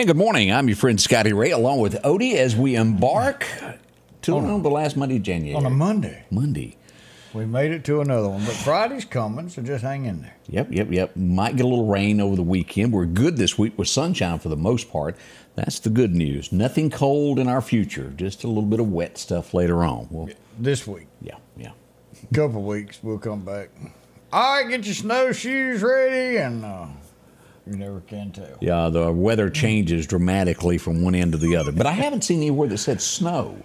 And good morning. I'm your friend Scotty Ray, along with Odie, as we embark to On the last Monday of January. On a Monday. Monday. We made it to another one, but Friday's coming, so just hang in there. Yep, yep, yep. Might get a little rain over the weekend. We're good this week with sunshine for the most part. That's the good news. Nothing cold in our future. Just a little bit of wet stuff later on. Well, This week, yeah, yeah. couple weeks, we'll come back. All right, get your snowshoes ready, and uh, you never can tell. Yeah, the weather changes dramatically from one end to the other. But I haven't seen anywhere that said snow.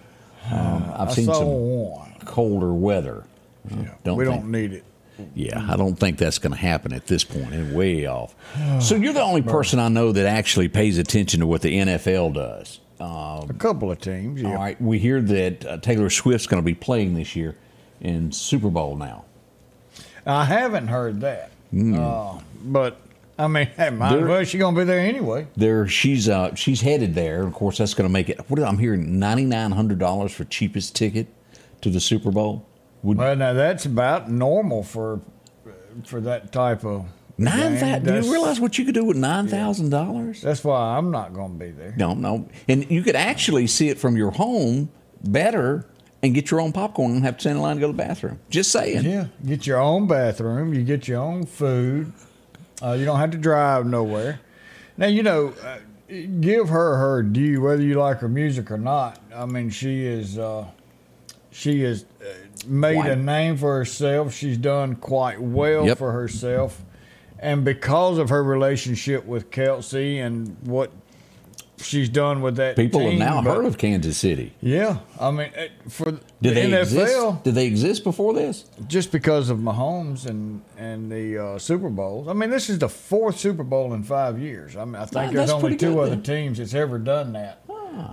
Um, I've I seen some one. colder weather. Uh, don't we think- don't need it. Yeah, I don't think that's going to happen at this point. It's way off. So you're the only person I know that actually pays attention to what the NFL does. Um, A couple of teams, yeah. All right, we hear that uh, Taylor Swift's going to be playing this year in Super Bowl now. I haven't heard that, uh, but I mean, hey, might as Hmm. Well she gonna be there anyway. There, she's uh, she's headed there. Of course, that's going to make it. What I'm hearing, ninety nine hundred dollars for cheapest ticket to the Super Bowl. Would Well, now that's about normal for for that type of nine Do you realize what you could do with nine thousand dollars? That's why I'm not gonna be there. No, no. And you could actually see it from your home better and get your own popcorn and have to stand in line to go to the bathroom. Just saying. Yeah, get your own bathroom. You get your own food. Uh, you don't have to drive nowhere. Now you know, uh, give her her due, whether you like her music or not. I mean, she is uh, she has uh, made a name for herself. She's done quite well Yep. for herself, and because of her relationship with Kelce and what she's done with that People have now heard of Kansas City. Yeah, I mean, for Did the they NFL, exist? Did they exist before this? just because of Mahomes and and the uh, Super Bowls. I mean, this is the fourth Super Bowl in five years. I mean, I think Ah, there's only two other then. teams that's ever done that.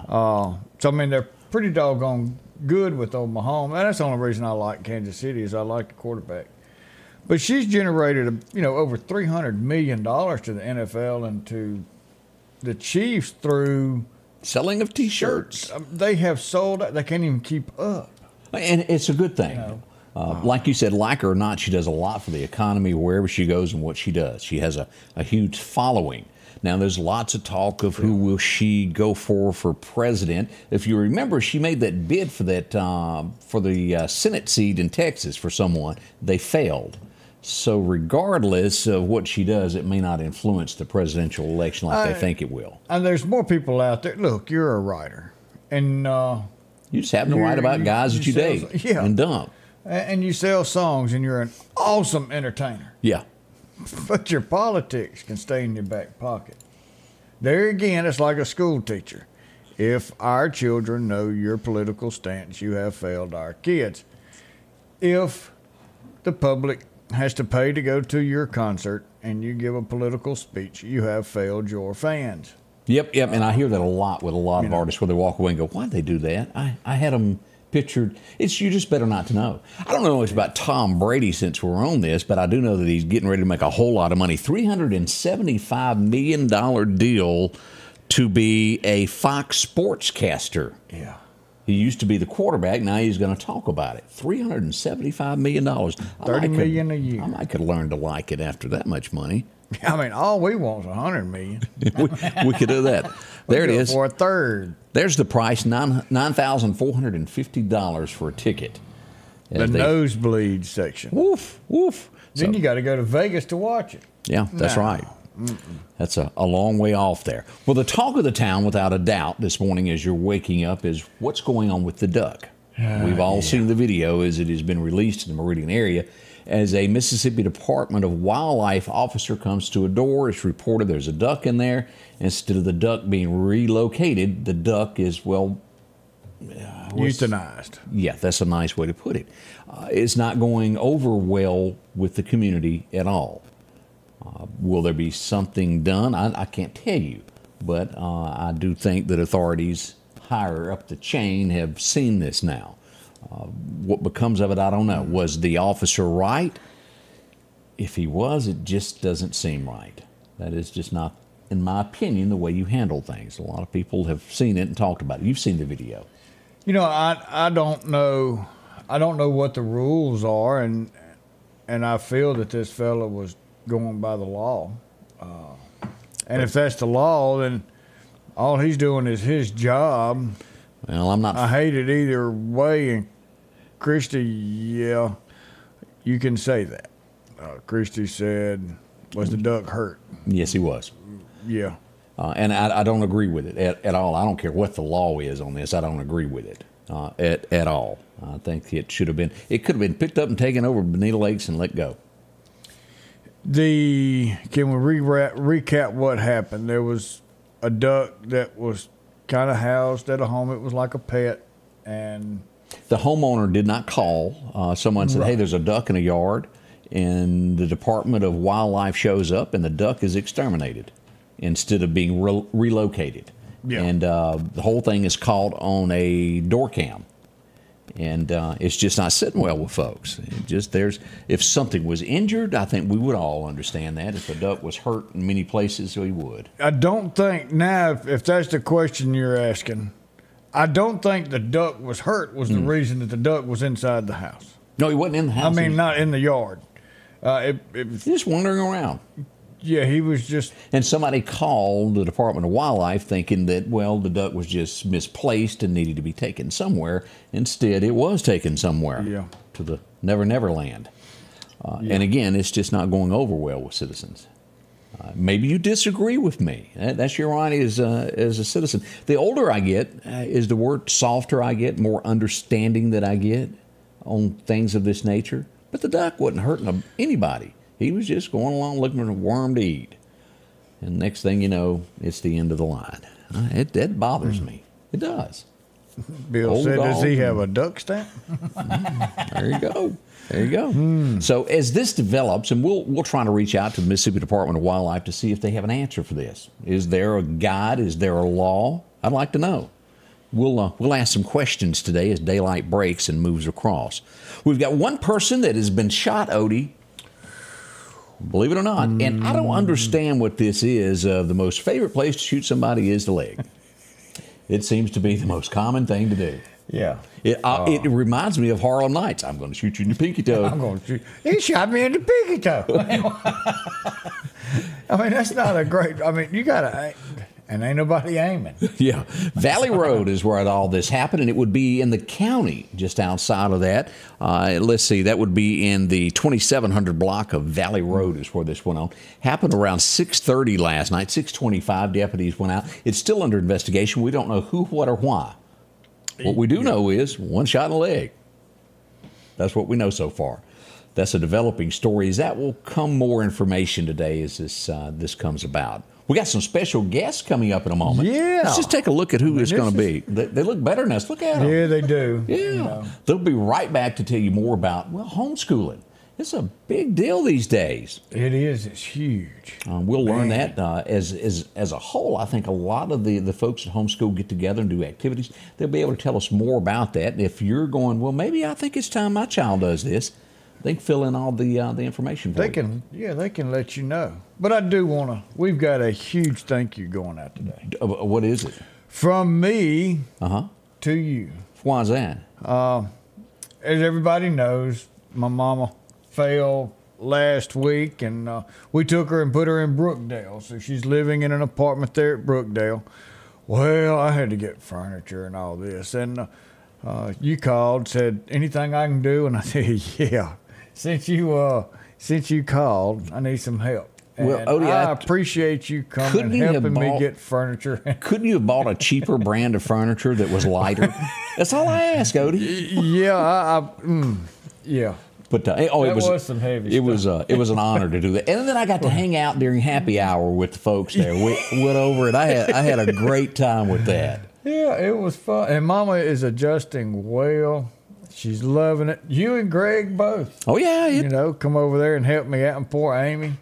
Uh, so I mean, they're pretty doggone good with old Mahomes. And that's the only reason I like Kansas City is I like the quarterback. But she's generated, you know, over three hundred million dollars to the NFL and to the Chiefs through Selling of T-shirts, Um, They have sold. They can't even keep up. and it's a good thing. know. Uh, like you said, like her or not, she does a lot for the economy wherever she goes and what she does. She has a, a huge following. Now, there's lots of talk of who will she go for for president. If you remember, she made that bid for that uh, for the uh, Senate seat in Texas for someone. They failed. So, regardless of what she does, it may not influence the presidential election like they think it will. And there's more people out there. Look, you're a writer, and uh, You just happen to write about you- guys that you you sell- date yeah. and dump. and you sell songs, and you're an awesome entertainer. Yeah. But your politics can stay in your back pocket. There again, it's like a school teacher. If our children know your political stance, you have failed our kids. If the public has to pay to go to your concert and you give a political speech, you have failed your fans. Yep, yep. And I hear that a lot with a lot of know. artists where they walk away and go, why'd they do that? I, I had them pictured. It's you just better not to know. I don't know much about Tom Brady since we're on this, but I do know that he's getting ready to make a whole lot of money. $375 million deal to be a Fox sportscaster. Yeah. He used to be the quarterback. Now he's going to talk about it. Three hundred and seventy-five million dollars. $30 million a year. I might could learn to like it after that much money. I mean, all we want is a hundred million. we, we could do that. There it is. For a third. There's the price nine nine thousand four hundred and fifty dollars for a ticket. The they- nosebleed section. Woof woof. Then So, you got to go to Vegas to watch it. yeah, that's No. right. That's a, a long way off there. Well, the talk of the town, without a doubt, this morning as you're waking up is what's going on with the duck. We've all seen the video as it has been released in the Meridian area. As a Mississippi Department of Wildlife officer comes to a door, it's reported there's a duck in there. Instead of the duck being relocated, the duck is, well, Euthanized. yeah, that's a nice way to put it. Uh, it's not going over well with the community at all. Uh, will there be something done? I, I can't tell you, but uh, I do think that authorities higher up the chain have seen this now. Uh, what becomes of it, I don't know. Was the officer right? If he was, it just doesn't seem right. That is just not, in my opinion, the way you handle things. A lot of people have seen it and talked about it. You've seen the video. You know, I I don't know, I don't know what the rules are, and and I feel that this fella was going by the law. Uh, and if that's the law, then all he's doing is his job. Well, I'm not. I hate it either way. And Christy, yeah, you can say that. Uh, Christy said, "Was the duck hurt?" yes, he was. Yeah, Uh, and I, I don't agree with it at, at all. I don't care what the law is on this. I don't agree with it uh, at, at all. I think it should have been, it could have been picked up and taken over Bonita Lakes and let go. The can we re- recap what happened? There was a duck that was kind of housed at a home. It was like a pet, and The homeowner did not call. Uh, someone said, hey, there's a duck in a yard. And the Department of Wildlife shows up and the duck is exterminated instead of being re- relocated. Yeah. And uh, the whole thing is caught on a door cam. And uh, it's just not sitting well with folks. It just there's if something was injured, I think we would all understand that. If a duck was hurt in many places, we would. I don't think now, if, if that's the question you're asking, I don't think the duck was hurt was the reason that the duck was inside the house. No, he wasn't in the house. I mean, not in the yard. Uh, it, it he was just wandering around. Yeah, he was just And somebody called the Department of Wildlife thinking that, well, the duck was just misplaced and needed to be taken somewhere. Instead, it was taken somewhere Yeah. to the Never Never Land. Uh, And again, it's just not going over well with citizens. Uh, maybe you disagree with me. That- That's your right as, uh, as a citizen. The older I get, uh, is the word softer I get, more understanding that I get on things of this nature. But the duck wasn't hurting anybody. He was just going along looking for a worm to eat. And next thing you know, it's the end of the line. Uh, It, that bothers me. It does. Bill Old said, "Does he have a duck stamp?" There you go. There you go. So as this develops, and we'll we'll try to reach out to the Mississippi Department of Wildlife to see if they have an answer for this. Is there a guide? Is there a law? I'd like to know. We'll uh, we'll ask some questions today as daylight breaks and moves across. We've got one person that has been shot, Odie. Believe it or not, and I don't understand what this is. Uh, the most favorite place to shoot somebody is the leg. It seems to be the most common thing to do. Yeah, It, uh, it reminds me of Harlem Nights. I'm going to shoot you in your pinky toe. I'm going to shoot. He shot me in the pinky toe. I mean, that's not a great. I mean, you gotta, and ain't nobody aiming. yeah. Valley Road is where all this happened, and it would be in the county just outside of that. Uh, let's see, that would be in the 2700 block of Valley Road is where this went on. Happened around 6:30 last night. 6:25 deputies went out. It's still under investigation. We don't know who, what, or why. What we do know is one shot in the leg. That's what we know so far. That's a developing story. As that will come more information today as this uh, this comes about. We got some special guests coming up in a moment. Yeah. Let's just take a look at who it's going to be. They, they look better than us. Look at them. Yeah, they do. Yeah. You know. They'll be right back to tell you more about, well, homeschooling. It's a big deal these days. It is. It's huge. Uh, we'll learn that uh, as, as as a whole. I think a lot of the, the folks at homeschool get together and do activities. They'll be able to tell us more about that. And if you're going, well, maybe I think it's time my child does this, they can fill in all the uh, the information for They you. can. Yeah, they can let you know. But I do want to. We've got a huge thank you going out today Uh, what is it? from me Uh huh. to you. Why is that? as everybody knows, my mama fell last week, and uh, we took her and put her in Brookdale. So she's living in an apartment there at Brookdale. Well, I had to get furniture and all this, and uh, uh, you called, said anything I can do, and I said, yeah. Since you uh, since you called, I need some help. Well, And Odie, I I- appreciate you coming and helping me get furniture. Couldn't you have bought a cheaper brand of furniture that was lighter? That's all I ask, Odie. yeah, I, I mm, yeah. But uh, oh, it was, was some heavy It stuff. was uh, it was an honor to do that, and then I got to hang out during happy hour with the folks there. We went over it. I had I had a great time with that. Yeah, it was fun. And Mama is adjusting well. She's loving it. You and Greg both. Oh yeah, it, You know, come over there and help me out. And poor Amy,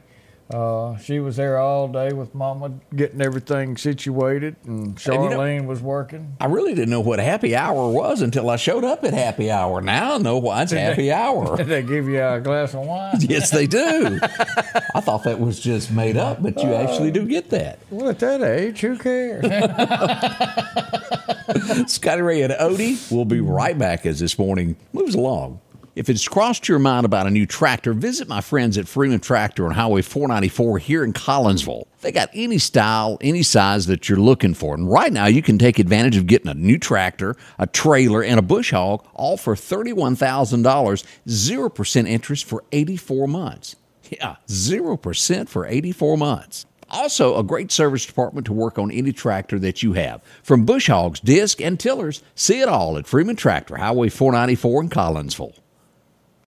uh, she was there all day with Mama getting everything situated, and you know- Charlene was working. I really didn't know what happy hour was until I showed up at happy hour. Now I know why it's happy hour. Did they give you a glass of wine? yes, they do. I thought that was just made up, but you actually do get that. well, at that age, who cares? Scotty Ray and Odie will be right back as this morning moves along. If it's crossed your mind about a new tractor, visit my friends at Freeman Tractor on Highway 494 here in Collinsville. They got any style, any size that you're looking for. And right now, you can take advantage of getting a new tractor, a trailer, and a bush hog all for $31,000, 0% interest for 84 months. Yeah, 0% for 84 months. Also, a great service department to work on any tractor that you have. From bush hogs, disc, and tillers, see it all at Freeman Tractor, Highway 494 in Collinsville.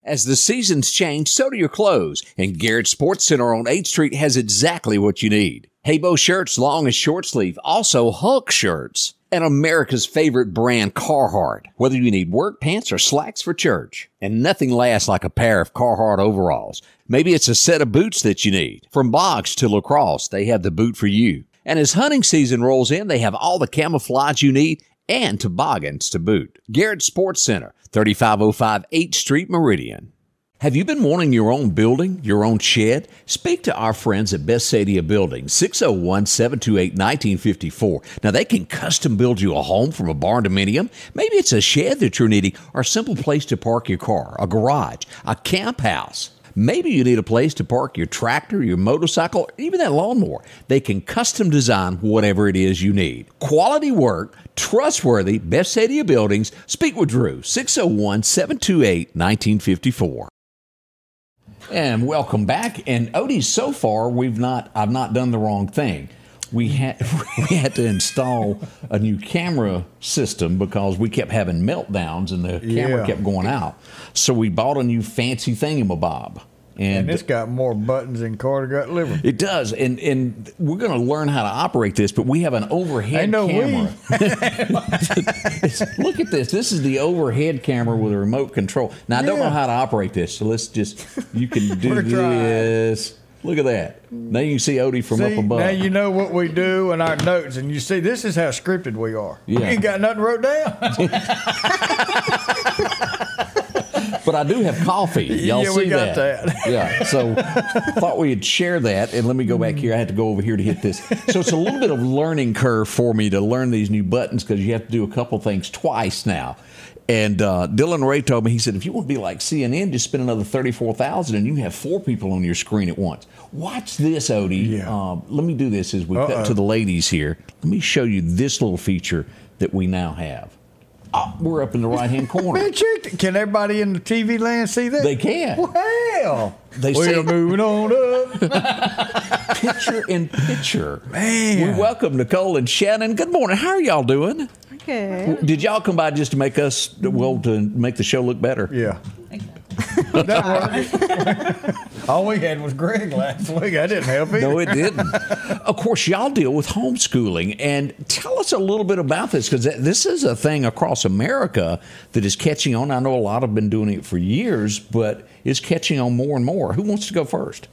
As the seasons change, so do your clothes, and Garrett Sports Center on 8th Street has exactly what you need. Haybo shirts, long and short sleeve, also Hulk shirts, and America's favorite brand, Carhartt. Whether you need work pants or slacks for church, and nothing lasts like a pair of Carhartt overalls. Maybe it's a set of boots that you need. From box to lacrosse, they have the boot for you. And as hunting season rolls in, they have all the camouflage you need and toboggans to boot. Garrett Sports Center, 3505 8th Street Meridian. Have you been wanting your own building, your own shed? Speak to our friends at Best Sadia Building, 601 728 1954. Now, they can custom build you a home from a barndominium. Maybe it's a shed that you're needing, or a simple place to park your car, a garage, a camp house. Maybe you need a place to park your tractor, your motorcycle, even that lawnmower. They can custom design whatever it is you need. Quality work, trustworthy, Best Sadia Buildings. Speak with Drew, 601 728 1954. And welcome back. And Odie, so far we've not I've not done the wrong thing. We had we had to install a new camera system because we kept having meltdowns and the camera Yeah. kept going out. So we bought a new fancy thingamabob. And And, it's got more buttons than Carter got liver. it does, and and we're going to learn how to operate this. But we have an overhead no camera. Look at this. This is the overhead camera with a remote control. Now I don't know how to operate this, so let's just you can do We're trying. Look at that. Now you can see Odie from up above. now you know what we do in our notes, and you see this is how scripted we are. We Yeah. ain't got nothing wrote down. but I do have coffee. Y'all Yeah, see we got that? that. yeah. So thought we'd share that. And let me go back here. I had to go over here to hit this. So it's a little bit of learning curve for me to learn these new buttons because you have to do a couple things twice now. And uh, Dylan Ray told me he said if you want to be like CNN, just spend another thirty four thousand, and you have four people on your screen at once. Watch this, Odie. Yeah. Um, let me do this as we Uh-oh. cut to the ladies here. Let me show you this little feature that we now have. Ah, we're up in the right hand corner. Man, check. Can everybody in the TV land see that? They can. Well, They we're say- moving on up. picture in picture. Man. We welcome Nicole and Shannon. Good morning. How are y'all doing? Good. Did y'all come by just to make us well to make the show look better? Yeah. that worked. All we had was Greg last week. I didn't help either. No, it didn't. of course, y'all deal with homeschooling, and tell us a little bit about this because this is a thing across America that is catching on. I know a lot have been doing it for years, but it's catching on more and more. Who wants to go first?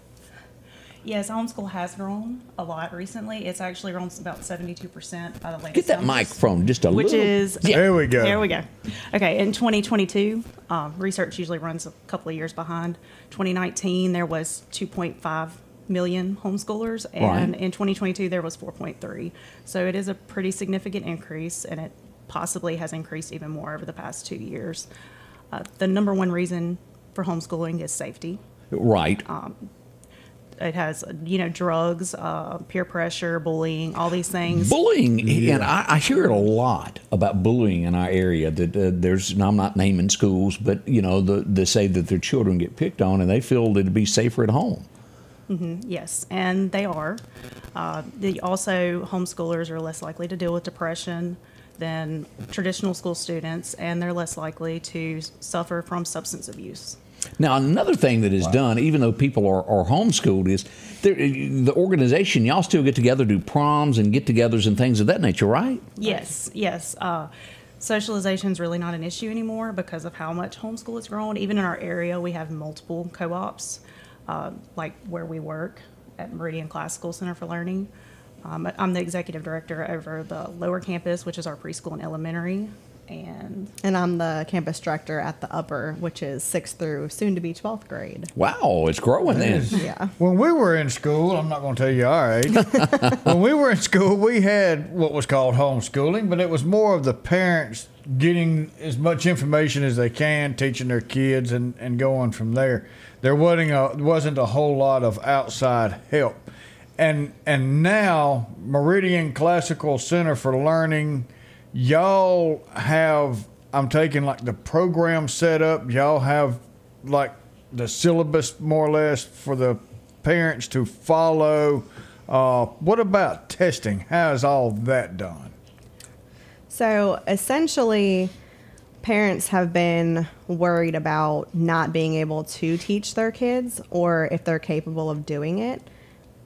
Yes, homeschool has grown a lot recently. It's actually grown about 72% by the latest Get that numbers, microphone just a Which little. is, Yeah. There we go. there we go. Okay, in 2022, um, research usually runs a couple of years behind. 2019, there was 2.5 million homeschoolers, and Right. in 2022, there was 4.3. So it is a pretty significant increase, and it possibly has increased even more over the past two years. Uh, the number one reason for homeschooling is safety. Right. It has you know drugs uh, peer pressure bullying all these things Bullying, and I, I hear it a lot about bullying in our area. That uh, there's, and I'm not naming schools, but you know, the, they say that their children get picked on, and they feel that it'd be safer at home. yes and they are uh, the also homeschoolers are less likely to deal with depression than traditional school students and they're less likely to suffer from substance abuse Now, another thing that is done, even though people are, are homeschooled, is the organization. Y'all still get together, do proms and get-togethers and things of that nature, right? Yes, yes. Uh, socialization is really not an issue anymore because of how much homeschool has grown. Even in our area, we have multiple co-ops, uh, like where we work at Meridian Classical Center for Learning. Um, I'm the executive director over the lower campus, which is our preschool and elementary, and And I'm the campus director at the upper, which is sixth through soon to be 12th grade. Wow, it's growing then. Yeah. When we were in school, I'm not going to tell you our age. when we were in school, we had what was called homeschooling, but it was more of the parents getting as much information as they can, teaching their kids, and, and going from there. There wasn't a, wasn't a whole lot of outside help. And and now Meridian Classical Center for Learning, y'all have I'm taking like the program set up. Y'all have like the syllabus more or less for the parents to follow. Uh, what about testing? How is all that done? So essentially, parents have been worried about not being able to teach their kids or if they're capable of doing it,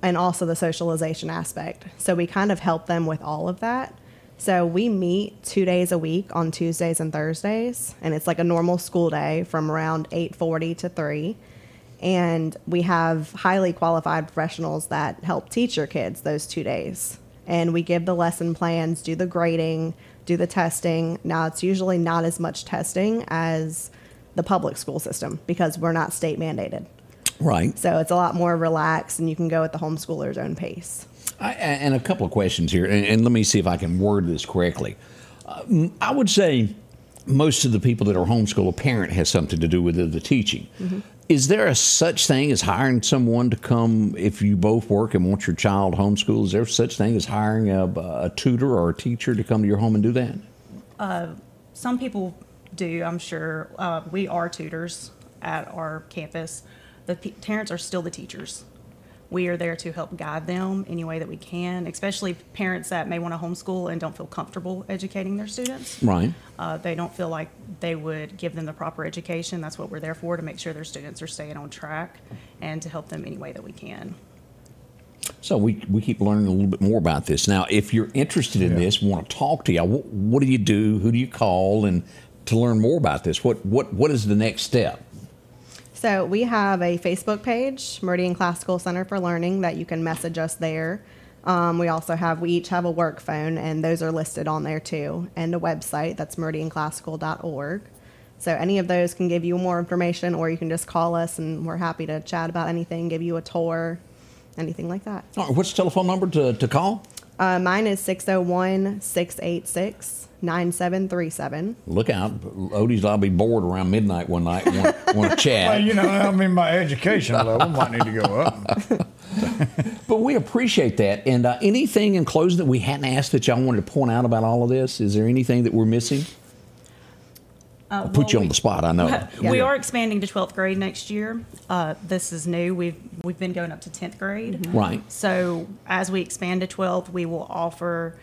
and also the socialization aspect. So we kind of help them with all of that. So we meet two days a week on Tuesdays and Thursdays, and it's like a normal school day from around 8:40 to 3. And we have highly qualified professionals that help teach your kids those two days. And we give the lesson plans, do the grading, do the testing. Now, it's usually not as much testing as the public school system because we're not state mandated. Right. So it's a lot more relaxed and you can go at the homeschooler's own pace. I, and a couple of questions here, and, and let me see if I can word this correctly. Uh, I would say most of the people that are homeschool, a parent has something to do with the, the teaching. Is there a such thing as hiring someone to come if you both work and want your child homeschooled? Is there such thing as hiring a, a tutor or a teacher to come to your home and do that? some people do, I'm sure. Uh, we are tutors at our campus. The p- parents are still the teachers. We are there to help guide them any way that we can, especially parents that may want to homeschool and don't feel comfortable educating their students. Right. Uh, they don't feel like they would give them the proper education. That's what we're there for, to make sure their students are staying on track and to help them any way that we can. So we, we keep learning a little bit more about this. Now, if you're interested in Yeah. this, want to talk to you, what, what do you do? Who do you call? And to learn more about this, what, what, what is the next step? So we have a Facebook page, Meridian Classical Center for Learning, that you can message us there. Um, we also have, we each have a work phone, and those are listed on there too, and a website that's meridianclassical.org. So any of those can give you more information, or you can just call us, and we're happy to chat about anything, give you a tour, anything like that. All right, what's the telephone number to, to call? Uh, mine is 601 686 9737. Look out. Odie's will be bored around midnight one night and want, want to Well, chat. you know, I mean, my education level might need to go up. But we appreciate that. And uh, anything in closing that we hadn't asked that y'all wanted to point out about all of this? Is there anything that we're missing? Uh, I'll put you well, on the spot, I know. We are expanding to 12th grade next year. Uh, this is new. We've, we've been going up to 10th grade. Right. So as we expand to 12th, we will offer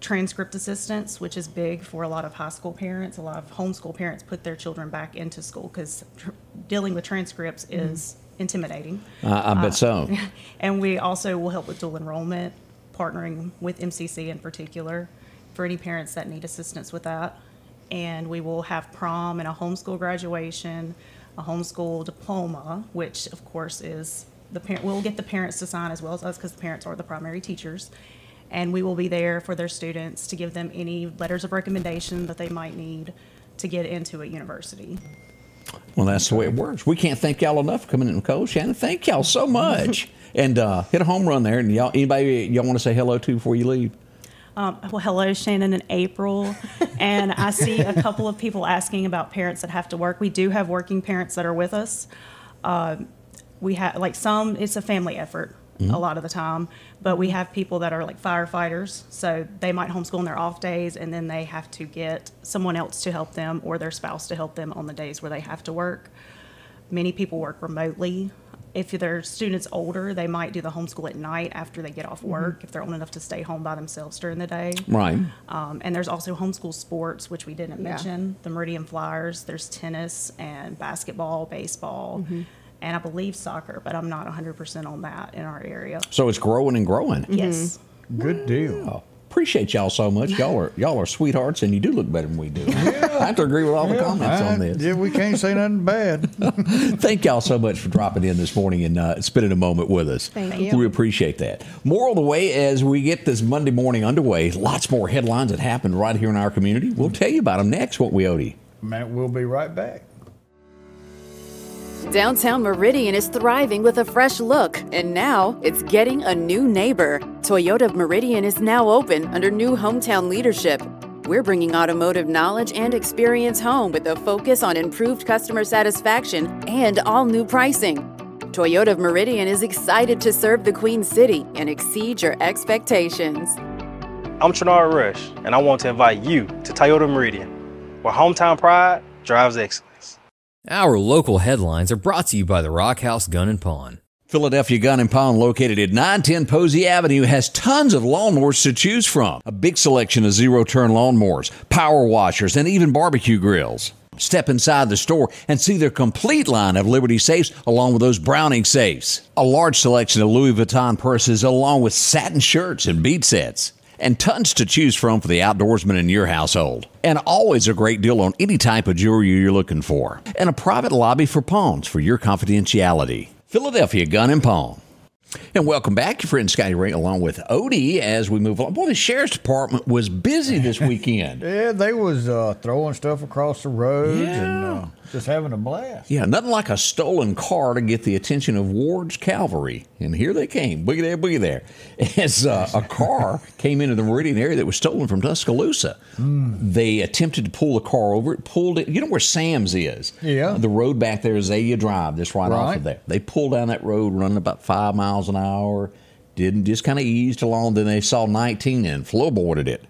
transcript assistance, which is big for a lot of high school parents. A lot of homeschool parents put their children back into school because tr- dealing with transcripts is intimidating. I, I bet so. And we also will help with dual enrollment, partnering with MCC in particular for any parents that need assistance with that. And we will have prom and a homeschool graduation, a homeschool diploma, which of course is the parent, we'll get the parents to sign as well as us because the parents are the primary teachers. And we will be there for their students to give them any letters of recommendation that they might need to get into a university. Well, that's the way it works. We can't thank y'all enough for coming in, Nicole. Shannon, thank y'all so much. and uh, hit a home run there. And y'all, anybody y'all want to say hello to before you leave? Um, well, hello, Shannon and April. and I see a couple of people asking about parents that have to work. We do have working parents that are with us. Um we have, like, some, it's a family effort a lot of the time, but we have people that are like firefighters. So they might homeschool on their off days and then they have to get someone else to help them or their spouse to help them on the days where they have to work. Many people work remotely. If their students older, they might do the homeschool at night after they get off mm-hmm. work, if they're old enough to stay home by themselves during the day. Right. Um, and there's also homeschool sports, which we didn't Yeah. mention. The Meridian Flyers. There's tennis and basketball, baseball, mm-hmm. and I believe soccer, but I'm not 100% on that in our area. So it's growing and growing. Yes. Mm-hmm. Good deal. Appreciate y'all so much. Y'all are y'all are sweethearts, and you do look better than we do. I have to agree with all the comments on this. Yeah, we can't say nothing bad. Thank y'all so much for dropping in this morning and uh, spending a moment with us. Thank you. We appreciate that. More of the way as we get this Monday morning underway. Lots more headlines that happened right here in our community. We'll tell you about them next. What we Odie. Man, we'll be right back. Downtown Meridian is thriving with a fresh look, and now it's getting a new neighbor. Toyota Meridian is now open under new hometown leadership. We're bringing automotive knowledge and experience home with a focus on improved customer satisfaction and all new pricing. Toyota of Meridian is excited to serve the Queen City and exceed your expectations. I'm Trinard Rush, and I want to invite you to Toyota Meridian, where hometown pride drives excellence. Our local headlines are brought to you by the Rock House Gun and Pawn. Philadelphia Gun and Pawn, located at 910 Posey Avenue, has tons of lawnmowers to choose from. A big selection of zero turn lawnmowers, power washers, and even barbecue grills. Step inside the store and see their complete line of Liberty safes along with those Browning safes. A large selection of Louis Vuitton purses along with satin shirts and bead sets. And tons to choose from for the outdoorsman in your household. And always a great deal on any type of jewelry you're looking for. And a private lobby for pawns for your confidentiality. Philadelphia Gun and Pawn. And welcome back, your friend Scotty Ray, along with Odie, as we move on. Boy, the sheriff's department was busy this weekend. Yeah, they was uh, throwing stuff across the roads and uh, just having a blast. yeah, nothing like a stolen car to get the attention of Ward's Cavalry. And here they came. Boogie there, boogie there. As uh, a car came into the Meridian area that was stolen from Tuscaloosa. They attempted to pull the car over. It pulled it. You know where Sam's is? Yeah. The road back there is Azalea Drive, just right, off of there. They pulled down that road running about five miles an hour. Didn't just kind of eased along. Then they saw 19 and flowboarded it.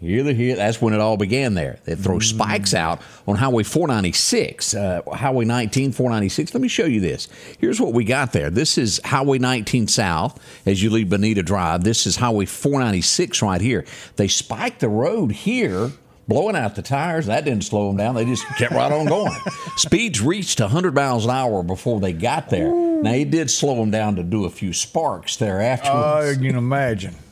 Here the here. That's when it all began. There, they throw spikes out on Highway 496, uh, Highway 19, 496. Let me show you this. Here's what we got there. This is Highway 19 South as you leave Bonita Drive. This is Highway 496 right here. They spiked the road here. Blowing out the tires, that didn't slow them down. They just kept right on going. Speeds reached 100 miles an hour before they got there. Now, he did slow him down to do a few sparks there afterwards. Uh, you can imagine.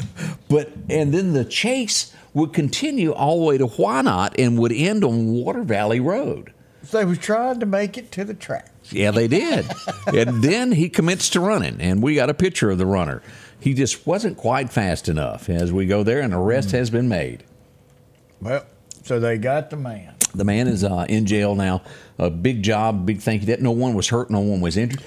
But and then the chase would continue all the way to Whynot and would end on Water Valley Road. They were trying to make it to the track. Yeah, they did. and then he commenced to running, and we got a picture of the runner. He just wasn't quite fast enough. As we go there, and arrest has been made. Well, so they got the man. The man is uh, in jail now. A big job, big thank you. That no one was hurt, no one was injured.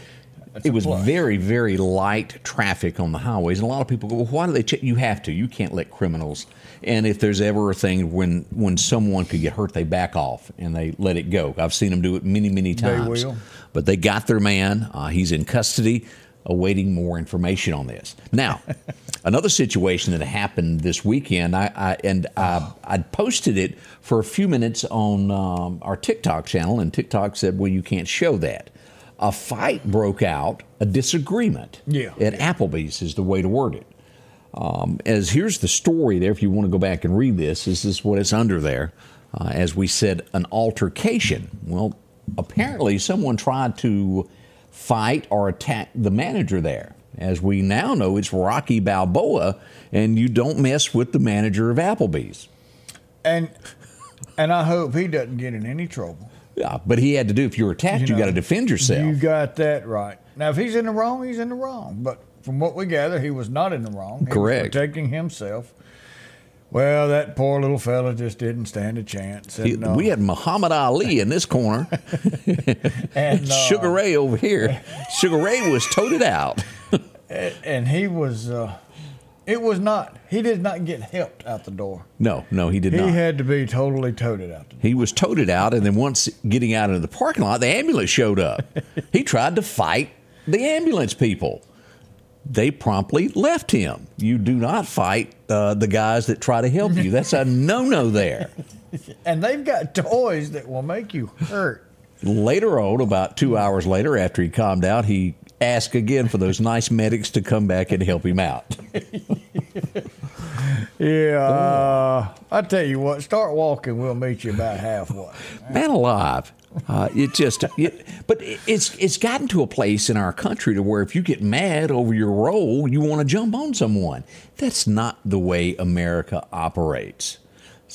It was plus. very, very light traffic on the highways, and a lot of people go, "Well, why do they check?" You have to. You can't let criminals. And if there's ever a thing when when someone could get hurt, they back off and they let it go. I've seen them do it many, many times. They will. But they got their man. Uh, he's in custody, awaiting more information on this. Now, another situation that happened this weekend, I, I and I, I posted it for a few minutes on um, our TikTok channel, and TikTok said, "Well, you can't show that." A fight broke out, a disagreement Yeah. at Applebee's is the way to word it. Um, as here's the story there, if you want to go back and read this, this is what it's under there. Uh, as we said, an altercation. Well, apparently someone tried to fight or attack the manager there. As we now know, it's Rocky Balboa, and you don't mess with the manager of Applebee's. And and I hope he doesn't get in any trouble. Yeah, but he had to do. If you're attacked, you, know, got to defend yourself. You got that right. Now, if he's in the wrong, he's in the wrong. But from what we gather, he was not in the wrong. He was Correct. protecting himself. Well, that poor little fella just didn't stand a chance. And, uh, we had Muhammad Ali in this corner, and, uh, Sugar Ray over here. Sugar Ray was toted out. and he was. Uh, it was not. He did not get helped out the door. No, no, he did He not. He had to be totally toted out the door. He was toted out, and then once getting out into the parking lot, the ambulance showed up. he tried to fight the ambulance people. They promptly left him. You do not fight uh, the guys that try to help you. That's a no no there. And they've got toys that will make you hurt. Later on, about two hours later, after he calmed out, he asked again for those nice medics to come back and help him out. Yeah, uh, I tell you what. Start walking. We'll meet you about halfway. Man alive. Uh, it just, it, but it's it's gotten to a place in our country to where if you get mad over your role, you want to jump on someone. That's not the way America operates.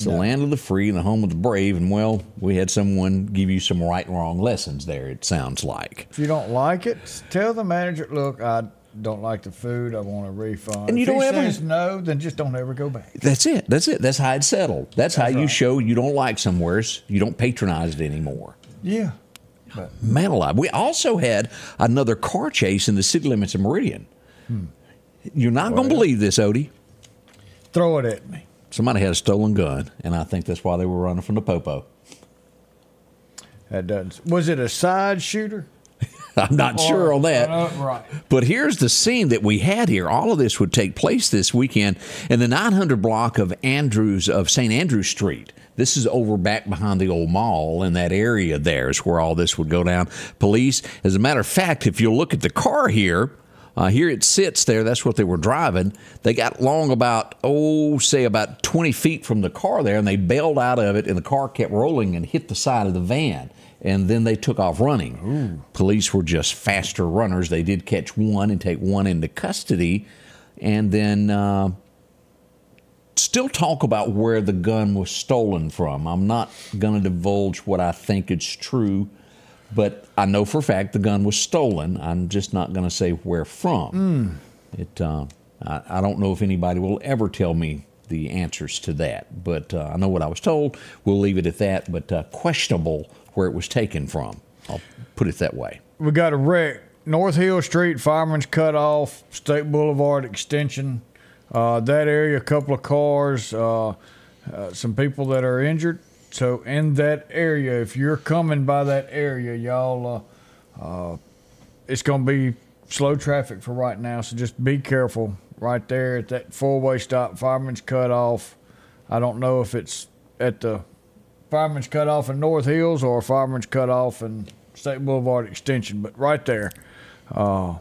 It's the land of the free and the home of the brave. And well, we had someone give you some right and wrong lessons there. It sounds like. If you don't like it, tell the manager, look, I don't like the food. I want a refund. And you if don't he ever- says no, then just don't ever go back. That's it. That's it. That's how it's settled. That's, how That's you show you don't like somewheres. You don't patronize it anymore. Yeah. But Man alive. We also had another car chase in the city limits of Meridian. Hmm. You're not going to believe this, Odie. throw it at me. Somebody had a stolen gun, and I think that's why they were running from the popo. That doesn't. Was it a side shooter? I'm not sure on that. Uh, right. But here's the scene that we had here. All of this would take place this weekend in the 900 block of Andrews of St. Andrew Street. This is over back behind the old mall in that area there is where all this would go down. Police, as a matter of fact, if you look at the car here, uh, here it sits there. That's what they were driving. They got long about, oh, say about 20 feet from the car there, and they bailed out of it, and the car kept rolling and hit the side of the van. And then they took off running. Police were just faster runners. They did catch one and take one into custody, and then uh, still talk about where the gun was stolen from. I'm not going to divulge what I think is true, but I know for a fact the gun was stolen. I'm just not going to say where from. It. Uh, I, I don't know if anybody will ever tell me the answers to that, but uh, I know what I was told. We'll leave it at that. But uh, questionable where it was taken from. I'll put it that way. We got a wreck. North Hill Street, Fireman's Cut Off, State Boulevard Extension. Uh, that area, a couple of cars, uh, uh, some people that are injured. So in that area, if you're coming by that area, y'all, uh, uh, it's going to be slow traffic for right now. So just be careful right there at that four-way stop. Fireman's Cut Off. I don't know if it's at the Fireman's Cut Off in North Hills or Fireman's Cut Off in State Boulevard Extension, but right there. Uh,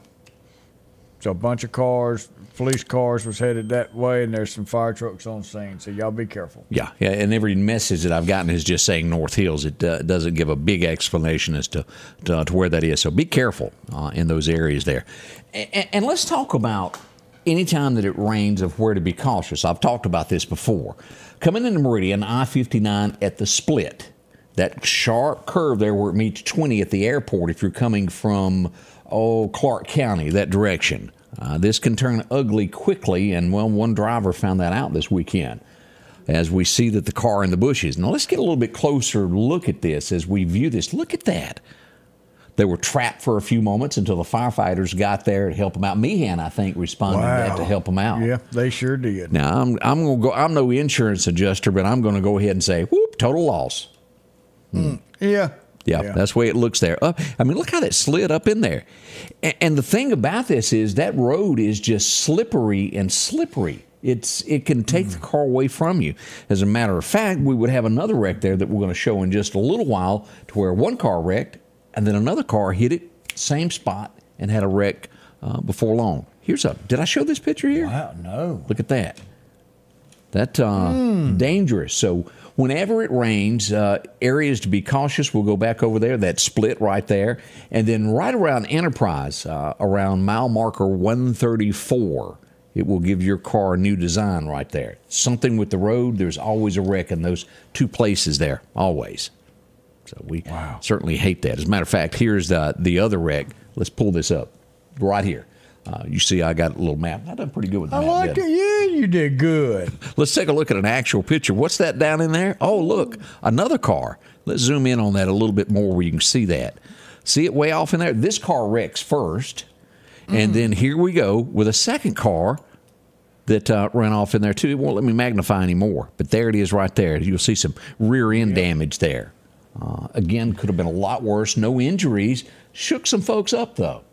so a bunch of cars, police cars was headed that way, and there's some fire trucks on scene. So y'all be careful. Yeah, yeah, and every message that I've gotten is just saying North Hills. It uh, doesn't give a big explanation as to to, to where that is. So be careful uh, in those areas there. And, and let's talk about anytime that it rains of where to be cautious. I've talked about this before. Coming into Meridian, I 59 at the split, that sharp curve there where it meets 20 at the airport if you're coming from, oh, Clark County, that direction. Uh, this can turn ugly quickly, and well, one driver found that out this weekend as we see that the car in the bushes. Now let's get a little bit closer look at this as we view this. Look at that. They were trapped for a few moments until the firefighters got there to help them out. Meehan, I think, responded to that to help them out. Yeah, they sure did. Now I'm I'm gonna go. I'm no insurance adjuster, but I'm going to go ahead and say, whoop, total loss. Yeah. Yeah, Yeah. that's the way it looks there. Up, I mean, look how that slid up in there. And, and the thing about this is that road is just slippery and slippery. It's it can take the car away from you. As a matter of fact, we would have another wreck there that we're going to show in just a little while, to where one car wrecked and then another car hit it same spot and had a wreck uh, before long. Here's a. Did I show this picture here? Wow, no. Look at that. That uh, dangerous. So whenever it rains, uh, areas to be cautious. We'll go back over there. That split right there, and then right around Enterprise, uh, around mile marker 134, it will give your car a new design right there. Something with the road. There's always a wreck in those two places there. Always. So we certainly hate that. As a matter of fact, here's the the other wreck. Let's pull this up right here. Uh, you see, I got a little map. I done pretty good with the I map. like it. Yeah, you did good. Let's take a look at an actual picture. What's that down in there? Oh, look, another car. Let's zoom in on that a little bit more where you can see that. See it way off in there? This car wrecks first, and then here we go with a second car that uh, ran off in there too. It won't let me magnify anymore, but there it is right there. You'll see some rear end damage there. Uh, again, could have been a lot worse. No injuries. Shook some folks up though.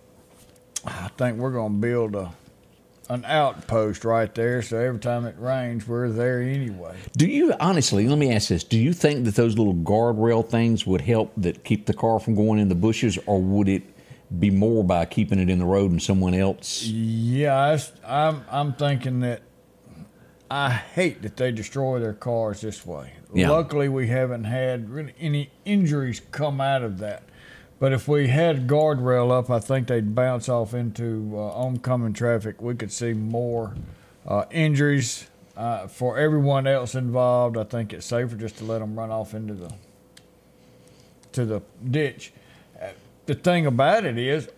I think we're going to build a an outpost right there, so every time it rains, we're there anyway. Do you honestly? Let me ask this: Do you think that those little guardrail things would help that keep the car from going in the bushes, or would it be more by keeping it in the road and someone else? Yeah, I, am I'm thinking that I hate that they destroy their cars this way. Yeah. Luckily, we haven't had really any injuries come out of that. But if we had guardrail up, I think they'd bounce off into uh, oncoming traffic. We could see more uh, injuries uh, for everyone else involved. I think it's safer just to let them run off into the to the ditch. Uh, the thing about it is,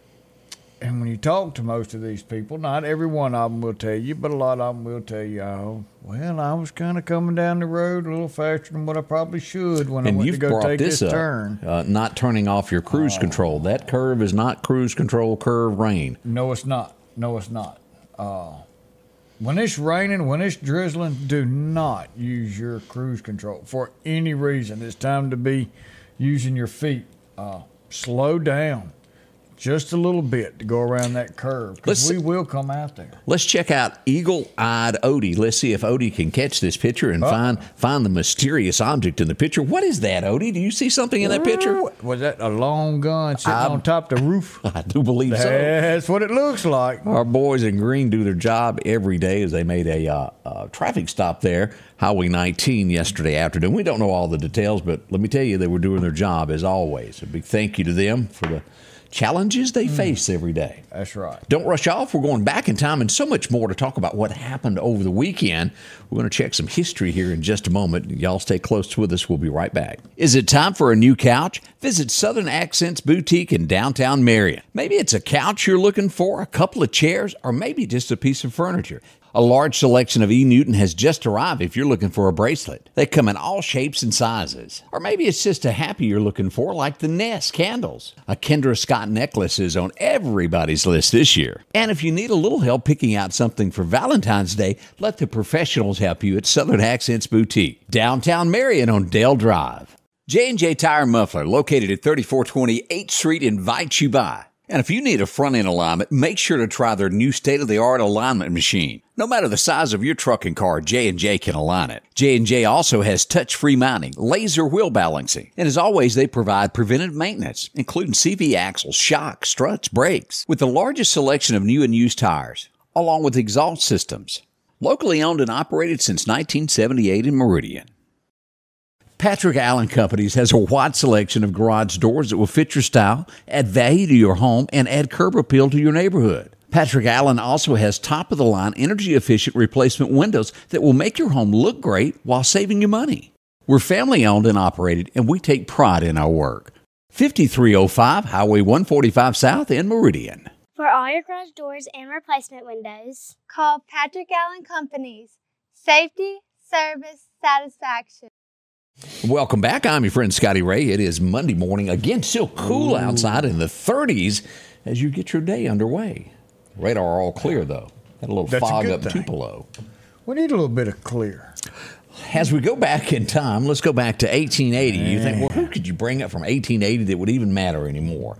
and when you talk to most of these people, not every one of them will tell you, but a lot of them will tell you, oh, well, I was kind of coming down the road a little faster than what I probably should when I And went to go take this this, turn. uh, not turning off your cruise control. That curve is not cruise control curve rain. No, it's not. No, it's not. Uh, when it's raining, when it's drizzling, do not use your cruise control for any reason. It's time to be using your feet. Uh, slow down just a little bit to go around that curve because we will come out there. Let's check out eagle-eyed Odie. Let's see if Odie can catch this picture and find find the mysterious object in the picture. What is that, Odie? Do you see something in that picture? Was that a long gun sitting on top of the roof? I do believe so. That's what it looks like. Our boys in green do their job every day as they made a uh, uh, traffic stop there, Highway 19, yesterday afternoon. We don't know all the details, but let me tell you, they were doing their job as always. A big thank you to them for the challenges they mm. face every day. That's right. Don't rush off. We're going back in time and so much more to talk about what happened over the weekend. We're going to check some history here in just a moment. Y'all stay close with us. We'll be right back. Is it time for a new couch? Visit Southern Accents Boutique in downtown Marion. Maybe it's a couch you're looking for, a couple of chairs, or maybe just a piece of furniture. A large selection of E. Newton has just arrived if you're looking for a bracelet. They come in all shapes and sizes. Or maybe it's just a happy you're looking for, like the Nest candles. A Kendra Scott necklace is on everybody's list this year. And if you need a little help picking out something for Valentine's Day, let the professionals help you at Southern Accents Boutique, downtown Marion on Dale Drive. J&J Tire Muffler, located at 3420 8th Street, invites you by. And if you need a front end alignment, make sure to try their new state-of-the-art alignment machine. No matter the size of your truck and car, J&J can align it. J&J also has touch-free mounting, laser wheel balancing, and as always, they provide preventive maintenance, including CV axles, shocks, struts, brakes, with the largest selection of new and used tires, along with exhaust systems. Locally owned and operated since 1978 in Meridian. Patrick Allen Companies has a wide selection of garage doors that will fit your style, add value to your home, and add curb appeal to your neighborhood. Patrick Allen also has top of the line energy efficient replacement windows that will make your home look great while saving you money. We're family owned and operated, and we take pride in our work. 5305 Highway 145 South in Meridian. For all your garage doors and replacement windows, Call Patrick Allen Companies. Safety, service, satisfaction. Welcome back. I'm your friend Scotty Ray. It is Monday morning. Again, still cool outside in the 30s as you get your day underway. Radar all clear, though. Had a little That's fog good up in thing. Tupelo. We need a little bit of clear. As we go back in time, let's go back to 1880. You think, well, who could you bring up from 1880 that would even matter anymore?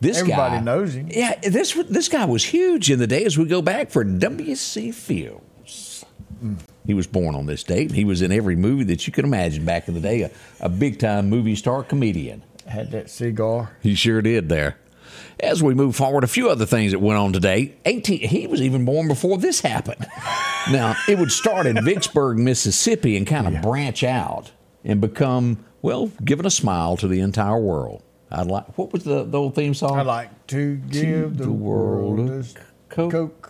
This Everybody guy, knows him. Yeah, this this guy was huge in the day as we go back for W.C. Fields. Mm. He was born on this date. He was in every movie that you could imagine back in the day. A, a big time movie star comedian. Had that cigar. He sure did there. As we move forward, a few other things that went on today. 18, he was even born before this happened. now, it would start in Vicksburg, Mississippi, and kind of branch out and become, well, giving a smile to the entire world. I'd like, what was the, the old theme song? I like to give the, the world world a a Coke. Coke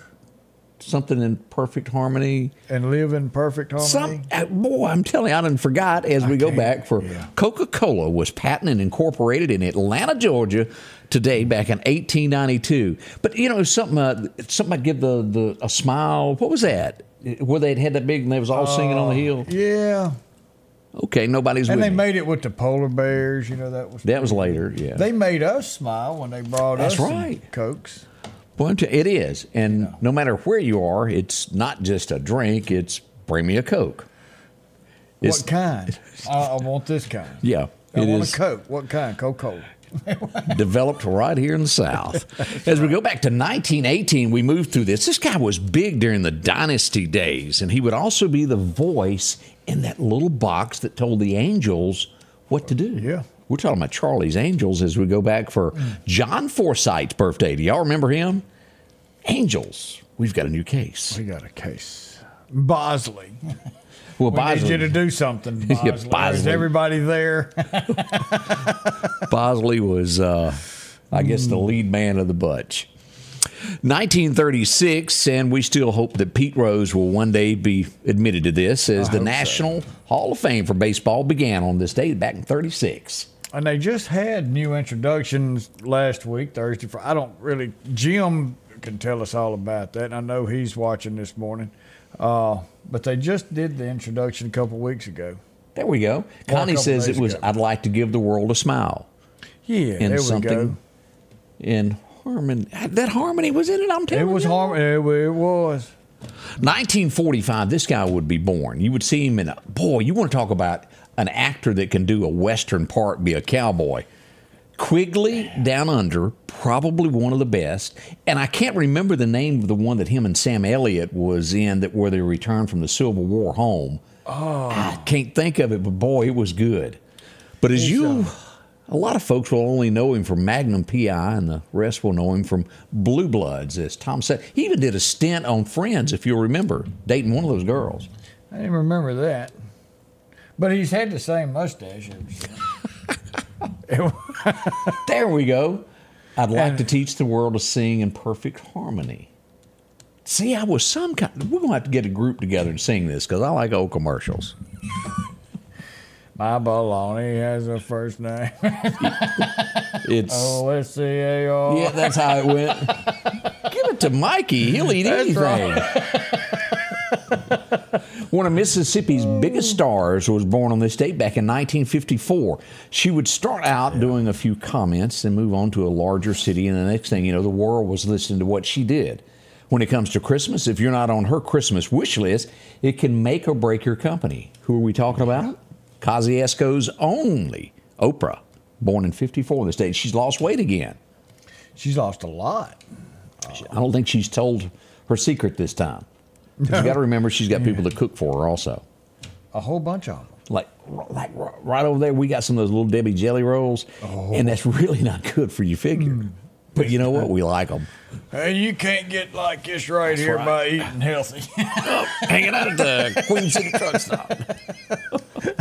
Something in perfect harmony. and live in perfect harmony. Some uh, boy, I'm telling you, I didn't forgot as we go back for yeah. Coca-Cola was patented and incorporated in Atlanta, Georgia, today back in 1892. But you know something, uh, something I give the, the a smile. What was that? Where they had that big and they was all singing on the hill. yeah. Okay, nobody's And they me. made it with the polar bears. You know that was that was later. Yeah, They made us smile when they brought That's us right. cokes. Well, it is, and no matter where you are, it's not just a drink. It's bring me a Coke. It's- what kind? I, want this kind. Yeah, I it want is. a Coke. What kind? Coca-Cola. developed right here in the South. As we go back to 1918, we move through this. This guy was big during the dynasty days, and he would also be the voice in that little box that told the angels what to do. Yeah. We're talking about Charlie's Angels as we go back for mm. John Forsythe's birthday. Do y'all remember him? Angels. We've got a new case. We got a case. Bosley. Well, We need you Bosley, to do something, Bosley. Is Bosley. everybody there? Bosley was, uh, I guess, the lead man of the bunch. 1936, and we still hope that Pete Rose will one day be admitted to this, as the hope so. National Hall of Fame for baseball began on this day back in 36. And they just had new introductions last week, Thursday. Fri- I don't really. Jim can tell us all about that. And I know he's watching this morning. Uh, but they just did the introduction a couple weeks ago. There we go. Connie says it was, ago. I'd like to give the world a smile. Yeah, And there we something go. in harmony. That harmony was in it, I'm telling you, It was you. harm. It, it was. 1945, this guy would be born. You would see him in a boy. You want to talk about an actor that can do a western part, be a cowboy. Quigley Down Under, probably one of the best. And I can't remember the name of the one that him and Sam Elliott was in that where they returned from the Civil War home. Oh. I can't think of it, but boy, it was good. But as you, uh, a lot of folks will only know him from Magnum PI, and the rest will know him from Blue Bloods, as Tom said. He even did a stint on Friends, if you'll remember, dating one of those girls. I didn't remember that. But he's had the same mustache ever since. There we go. I'd like And- to teach the world to sing in perfect harmony. See, I was some kind. We're gonna have to get a group together and sing this because I like old commercials. My baloney has a first name. It's O S C A R. yeah, that's how it went. Give it to Mikey. He'll eat anything. One of Mississippi's biggest oh. stars was born on this date back in 1954. She would start out doing a few comments and move on to a larger city, and the next thing you know, the world was listening to what she did. When it comes to Christmas, if you're not on her Christmas wish list, it can make or break your company. Who are we talking about? Kosciusko's only Oprah, born in 54 in this date. She's lost weight again. She's lost a lot. I don't think she's told her secret this time. You got to remember, she's got people that cook for her also. A whole bunch of them. Like, like right over there, we got some of those little Debbie jelly rolls, and that's really not good for your figure. Hmm. But you know what? We like them. Hey, you can't get like this right here right. by eating healthy. Hanging out at the Queen City truck stop.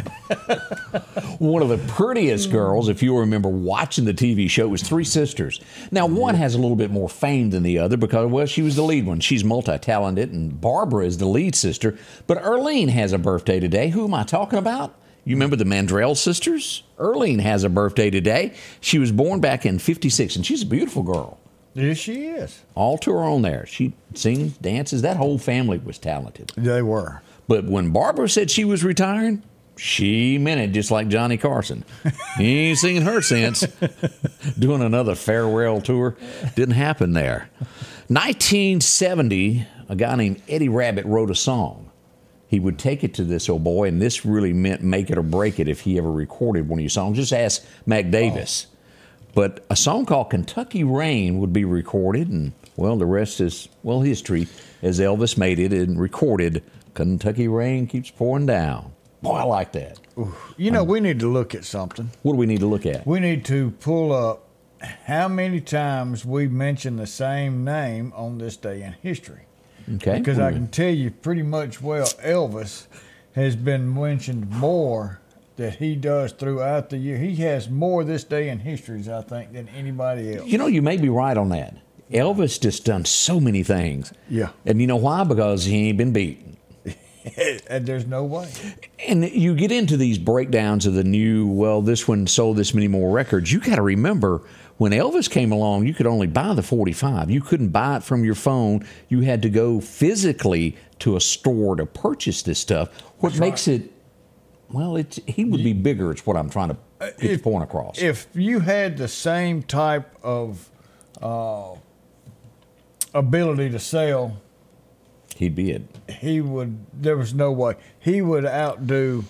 One of the prettiest girls, if you remember watching the TV show, was Three Sisters. Now, one has a little bit more fame than the other because, well, she was the lead one. She's multi talented, and Barbara is the lead sister. But Irlene has a birthday today. Who am I talking about? You remember the Mandrell sisters? Irlene has a birthday today. She was born back in 56, and she's a beautiful girl. yes, she is. All to her own there. She sings, dances. That whole family was talented. They were. But when Barbara said she was retiring, she meant it just like Johnny Carson. he ain't seen her since. Doing another farewell tour didn't happen there. 1970, a guy named Eddie Rabbitt wrote a song. He would take it to this old boy, and this really meant make it or break it if he ever recorded one of your songs. Just ask Mac Davis. But a song called Kentucky Rain would be recorded, and well, the rest is, well, history, as Elvis made it and recorded Kentucky Rain Keeps Pouring Down. Boy, I like that. You know, we need to look at something. What do we need to look at? We need to pull up how many times we mention the same name on this day in history. Okay. Because I can tell you pretty much well, Elvis has been mentioned more that he does throughout the year. He has more this day in histories, I think, than anybody else. You know, you may be right on that. Elvis just done so many things. Yeah. And you know why? Because he ain't been beat. and there's no way. And you get into these breakdowns of the new, well, this one sold this many more records. You got to remember when Elvis came along, you could only buy the 45. You couldn't buy it from your phone. You had to go physically to a store to purchase this stuff. What makes it, well, it's, he would be bigger, it's what I'm trying to get the point across. If you had the same type of uh, ability to sell, He'd be it. he would. There was no way he would outdo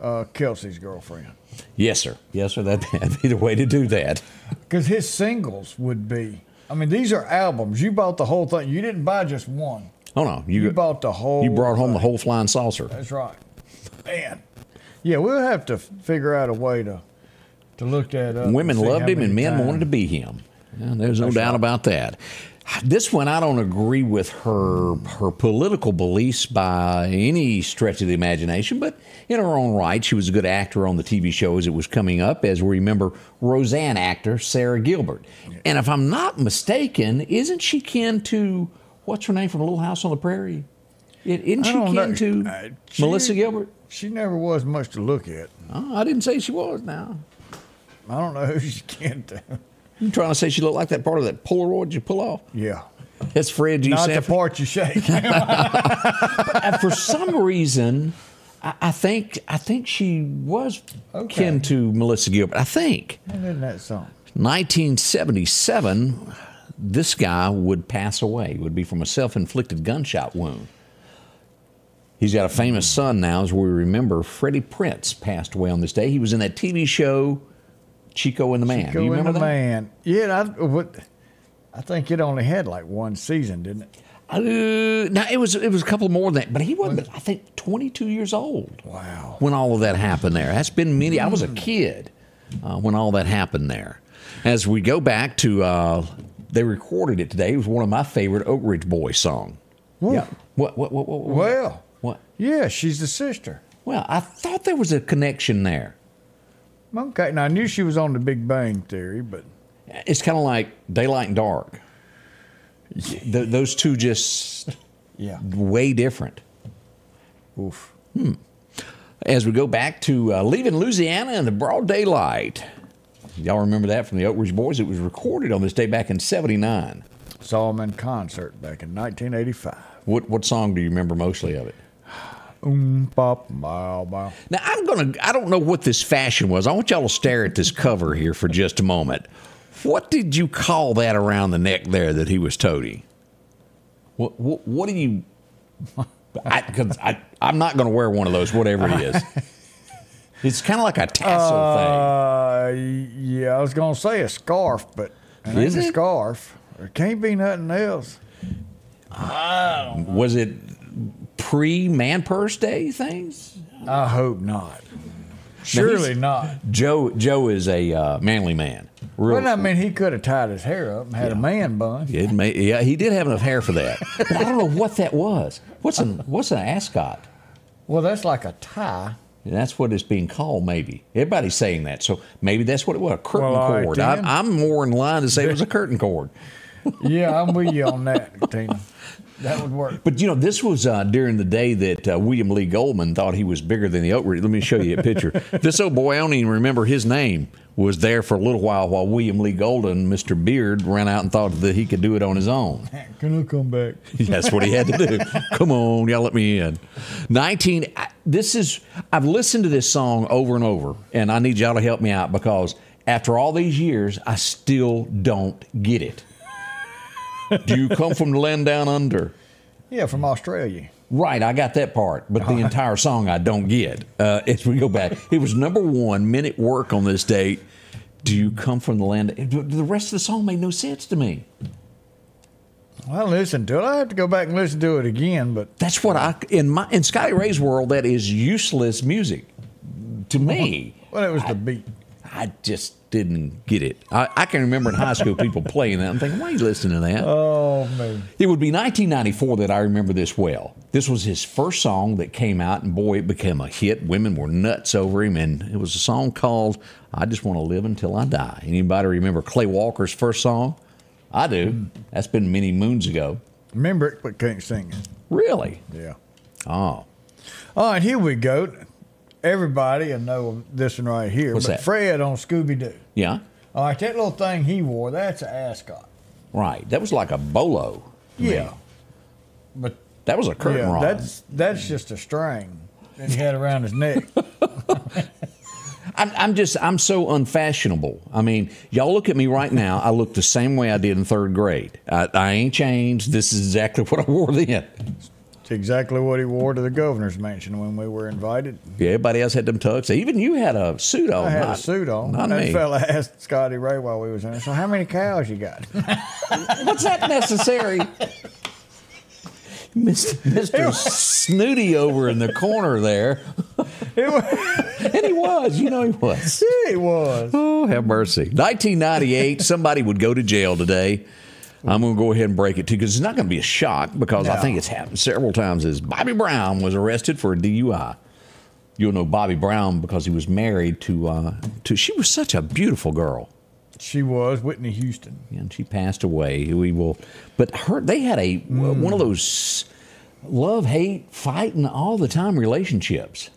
uh, Kelce's girlfriend Yes, sir. Yes, sir. That'd be, that'd be the way to do that. because his singles would be. I mean, these are albums. You bought the whole thing. You didn't buy just one. Oh, no. You, You bought the whole. You brought home the whole flying saucer. That's right. Man, yeah, we'll have to figure out a way to to look that up. Women loved him and men times. wanted to be him. Yeah, there's no That's doubt right. about that. This one, I don't agree with her her political beliefs by any stretch of the imagination, but in her own right, she was a good actor on the TV show as it was coming up. As we remember, Roseanne actor Sara Gilbert, and if I'm not mistaken, isn't she kin to what's her name from Little House on the Prairie? It, isn't she don't know. kin to Uh, she- Melissa Gilbert? She never was much to look at. Oh, I didn't say she was. Now I don't know who she can to. You trying to say she looked like that part of that Polaroid you pull off? Yeah. That's Fred G. Not the part you shake. Uh, for some reason, I, I think I think she was Okay. kin to Melissa Gilbert. I think Isn't that song? 1977, this guy would pass away. It Would be from a self-inflicted gunshot wound. He's got a famous son now, as we remember. Freddie Prinze passed away on this day. He was in that TV show Chico and the Man. In remember the that? man. Yeah, I, what, I think it only had like one season, didn't it? Uh, now it was it was a couple more than that, but he wasn't. I think 22 years old. Wow. when all of that happened there. That's been many. I was a kid uh, when all that happened there. As we go back to, uh, they recorded it today. It was one of my favorite Oak Ridge Boys song. Yeah. What? What? What? What? what Well, What? yeah, she's the sister. Well, I thought there was a connection there. Okay, now I knew she was on the Big Bang Theory, but It's kind of like Daylight and Dark. Th- those two just yeah. way different. Oof. Hmm. As we go back to uh, leaving Louisiana in the broad daylight. Y'all remember that from the Oak Ridge Boys? It was recorded on this day back in 79. Saw him in concert back in 1985. What what song do you remember mostly of it? Now I'm gonna I don't know what this fashion was. I want y'all to stare at this cover here for just a moment. What did you call that around the neck there that he was toting? What what, what do you? I, cause I I'm not gonna wear one of those, whatever it is. It's kind of like a tassel thing. Uh, yeah, I was gonna say a scarf, but it Is ain't a scarf. There can't be nothing else. thing. Was it pre man purse day things? I hope not. Surely not. Joe Joe is a uh, manly man. Real, Well, I mean, he could have tied his hair up and had a man bun. It may, yeah, he did have enough hair for that. But I don't know what that was. What's an what's an ascot? Well, that's like a tie. And that's what it's being called, maybe. Everybody's saying that. So maybe that's what it was a curtain Well, all right, cord. then. I, I'm more in line to say it was a curtain cord. Yeah, I'm with you on that, Tina. That would work. But you know, this was uh, during the day that uh, William Lee Golden thought he was bigger than the Oak Ridge. Let me show you a picture. this old boy, I don't even remember his name, was there for a little while while William Lee Golden, Mr. Beard, ran out and thought that he could do it on his own. Can I come back? That's what he had to do. Come on, y'all let me in. 19. I- This is, I've listened to this song over and over, and I need y'all to help me out because after all these years, I still don't get it. Do you come from the land down under? Yeah, from Australia. Right, I got that part, but the entire song I don't get. Uh, as we go back, it was number one Men at Work on this date. Do you come from the land? The rest of the song made no sense to me. Well, listen to it. I have to go back and listen to it again, but That's what I in my in Scotty Ray's world. That is useless music to me. well, it was the beat. I just didn't get it. I, I can remember in high school people playing that. I'm thinking, why are you listening to that? Oh man. It would be 1994 that I remember this well. This was his first song that came out, and boy, it became a hit. Women were nuts over him, and it was a song called "I Just Want to Live Until I Die." Anybody remember Clay Walker's first song? I do. That's been many moons ago. Remember it, but can't sing it. Really? Yeah. Oh, All right, here we go. Everybody will know this one right here. What's but that? Fred on Scooby Doo. yeah. All right, that little thing he wore, that's an ascot. Right. That was like a bolo. Yeah. But That was a curtain yeah, rod. that's that's just a string that he had around his neck. I'm, I'm just, I'm so unfashionable. I mean, y'all look at me right now. I look the same way I did in third grade. I, I ain't changed. This is exactly what I wore then. It's exactly what he wore to the governor's mansion when we were invited. Yeah, everybody else had them tux. Even you had a suit on. I had not- a suit on. Not that me. fella asked Scotty Ray while we was in there, so how many cows you got? What's that necessary? Mr. Mr. Snooty over in the corner there. It was- And he was, you know he was. yeah, he was. Oh, have mercy. 1998, somebody would go to jail today I'm going to go ahead and break it to you because it's not going to be a shock because I think it's happened several times. Is Bobby Brown was arrested for a DUI. You'll know Bobby Brown because he was married to uh, to. She was such a beautiful girl. She was Whitney Houston. and she passed away. We will, but her they had a one of those love hate fighting all the time relationships.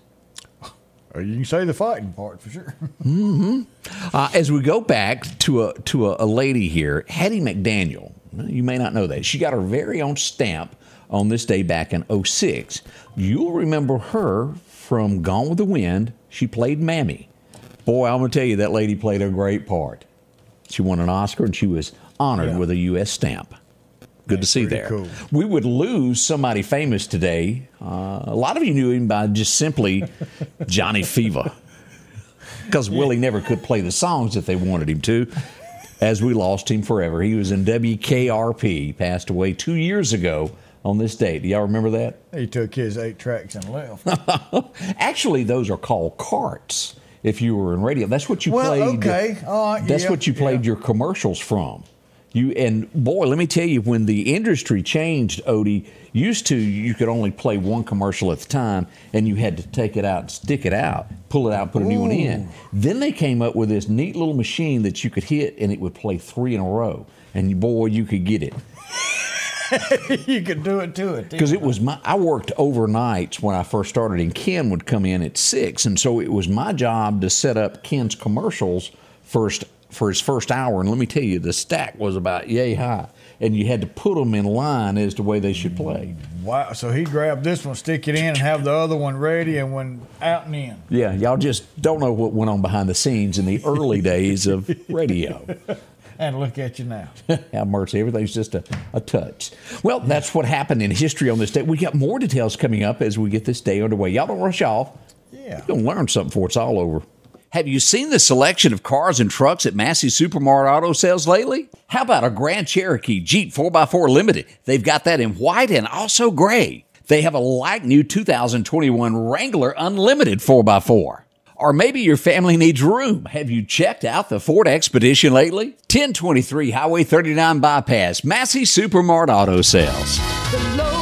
Or you can say the fighting part for sure. Uh, as we go back to a to a, a lady here, Hattie McDaniel. You may not know that she got her very own stamp on this day back in 06. You'll remember her from Gone with the Wind. She played Mammy. Boy, I'm gonna tell you that lady played a great part. She won an Oscar and she was honored Yeah. with a U.S. stamp. Good to see there. cool. We would lose somebody famous today. Uh, a lot of you knew him by just simply Johnny Fever because Willie never could play the songs that they wanted him to. As we lost him forever, he was in WKRP. Passed away two years ago on this date. Do y'all remember that? he took his eight tracks and left. Actually, those are called carts. If you were in radio, that's what you well, played. okay. Right, That's yeah, what you played yeah. your commercials from. You and boy, let me tell you, when the industry changed, Odie, used to you could only play one commercial at a time, and you had to take it out, and stick it out, pull it out, put a new one in. Then they came up with this neat little machine that you could hit, and it would play three in a row, and boy, you could get it you could do it to it. because it was my I worked overnights when I first started, and Ken would come in at six, and so it was my job to set up Ken's commercials first for his first hour. And let me tell you, the stack was about yay high, and you had to put them in line as to the way they should play. Wow. So he grabbed this one, stick it in, and have the other one ready, and went out and in. Yeah, y'all just don't know what went on behind the scenes in the early days of radio. And look at you now. Have mercy. Everything's just a, a touch. Well, that's what happened in history on this day. We got more details coming up as we get this day underway. Y'all don't rush off. Yeah. You're going to learn something before it's all over. Have you seen the selection of cars and trucks at Massey Supermart Auto Sales lately? How about a Grand Cherokee Jeep 4x4 Limited? They've got that in white and also gray. They have a like new 2021 Wrangler Unlimited 4x4. Or maybe your family needs room. Have you checked out the Ford Expedition lately? 1023 Highway 39 Bypass, Massey Supermart Auto Sales. The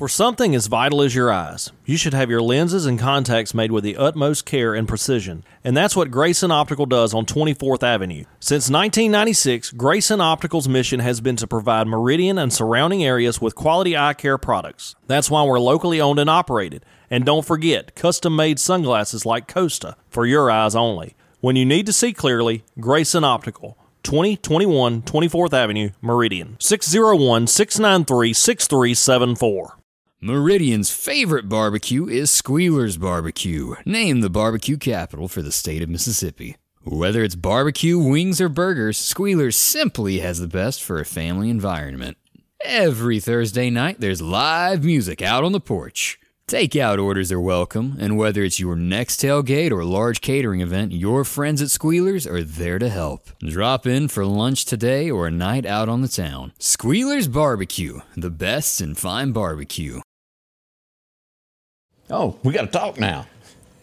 For something as vital as your eyes, you should have your lenses and contacts made with the utmost care and precision. And that's what Grayson Optical does on 24th Avenue. Since 1996, Grayson Optical's mission has been to provide Meridian and surrounding areas with quality eye care products. That's why we're locally owned and operated. And don't forget, custom made sunglasses like Costa for your eyes only. When you need to see clearly, Grayson Optical. 2021 24th Avenue, Meridian. 601 693 6374. Meridian's favorite barbecue is Squealer's Barbecue, named the barbecue capital for the state of Mississippi. Whether it's barbecue, wings, or burgers, Squealer's simply has the best for a family environment. Every Thursday night, there's live music out on the porch. Takeout orders are welcome, and whether it's your next tailgate or large catering event, your friends at Squealers are there to help. Drop in for lunch today or a night out on the town. Squealers Barbecue, the best in fine barbecue. Oh, we got to talk now.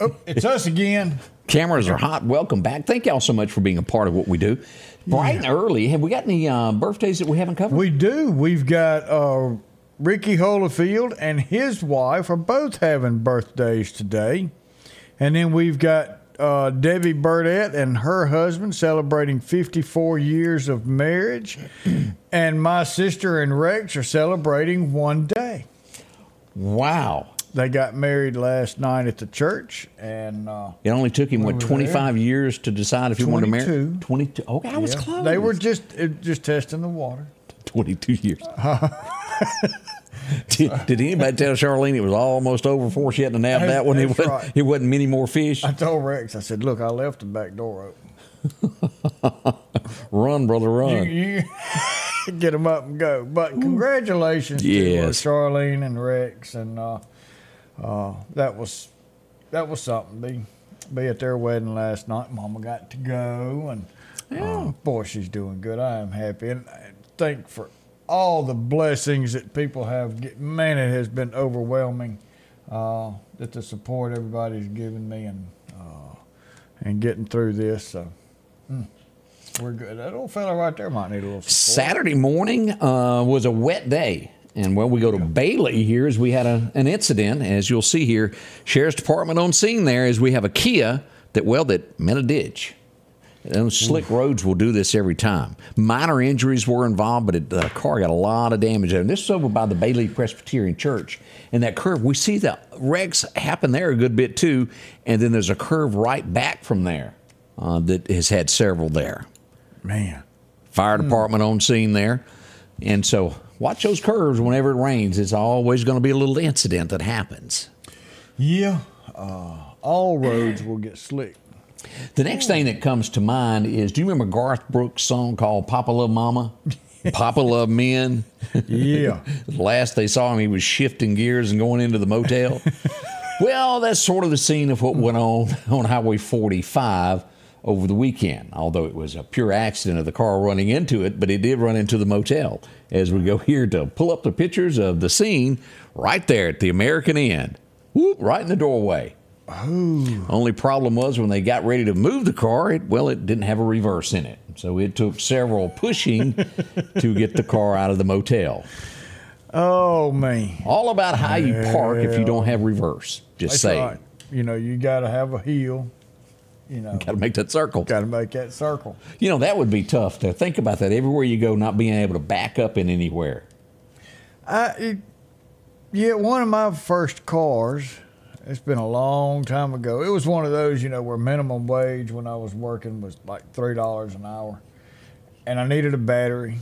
Oh, it's us again. Cameras are hot. Welcome back. Thank y'all so much for being a part of what we do. Bright and early. Have we got any uh, birthdays that we haven't covered? We do. We've got uh, Ricky Holofield and his wife are both having birthdays today. And then we've got uh, Debbie Burdett and her husband celebrating 54 years of marriage. and my sister and Rex are celebrating one day. wow. They got married last night at the church. And uh, It only took him, We what, 25 years to decide if he wanted to marry? 22. 22. Okay, I was close. they were just, just testing the water. 22 years. did, did anybody tell Charlene it was almost over before she had to nab that one? It wasn't, right. it wasn't many more fish. I told Rex, I said, look, I left the back door open. Run, brother, run. You, you get them up and go. But congratulations to uh, Yes. Charlene and Rex, and uh, uh, that was that was something. Be be at their wedding last night. Mama got to go, and uh, boy, she's doing good. I am happy, and I thank for all the blessings that people have. Man, it has been overwhelming. Uh, that the support everybody's given me, and uh, and getting through this. So mm, we're good. That old fella right there might need a little support. Saturday morning uh, was a wet day. And when we go to Bailey here, as we had a, an incident, as you'll see here, Sheriff's Department on scene there, as we have a Kia that, well, that met a ditch. Those slick roads will do this every time. Minor injuries were involved, but it, the car got a lot of damage. And this is over by the Bailey Presbyterian Church. And that curve, we see the wrecks happen there a good bit too. And then there's a curve right back from there uh, that has had several there. Man. Fire department on scene there. And so watch those curves whenever it rains. It's always going to be a little incident that happens. Yeah. Uh, all roads will get slick. The next thing that comes to mind is do you remember Garth Brooks' song called Papa Love Mama? Papa Love Men? Yeah. Last they saw him, he was shifting gears and going into the motel. well, that's sort of the scene of what went on on Highway 45 over the weekend, although it was a pure accident of the car running into it, but it did run into the motel. As we go here to pull up the pictures of the scene right there at the American end, whoop, right in the doorway. Oh. Only problem was when they got ready to move the car, it well, it didn't have a reverse in it. So it took several pushing to get the car out of the motel. Oh man. All about how you park if you don't have reverse. Just saying. right. You know, you got to have a heel. You know, Got to make that circle. got to make that circle. You know, that would be tough to think about that. Everywhere you go, not being able to back up in anywhere. I, it, yeah, one of my first cars. It's been a long time ago. It was one of those, you know, where minimum wage when I was working was like three dollars an hour, and I needed a battery,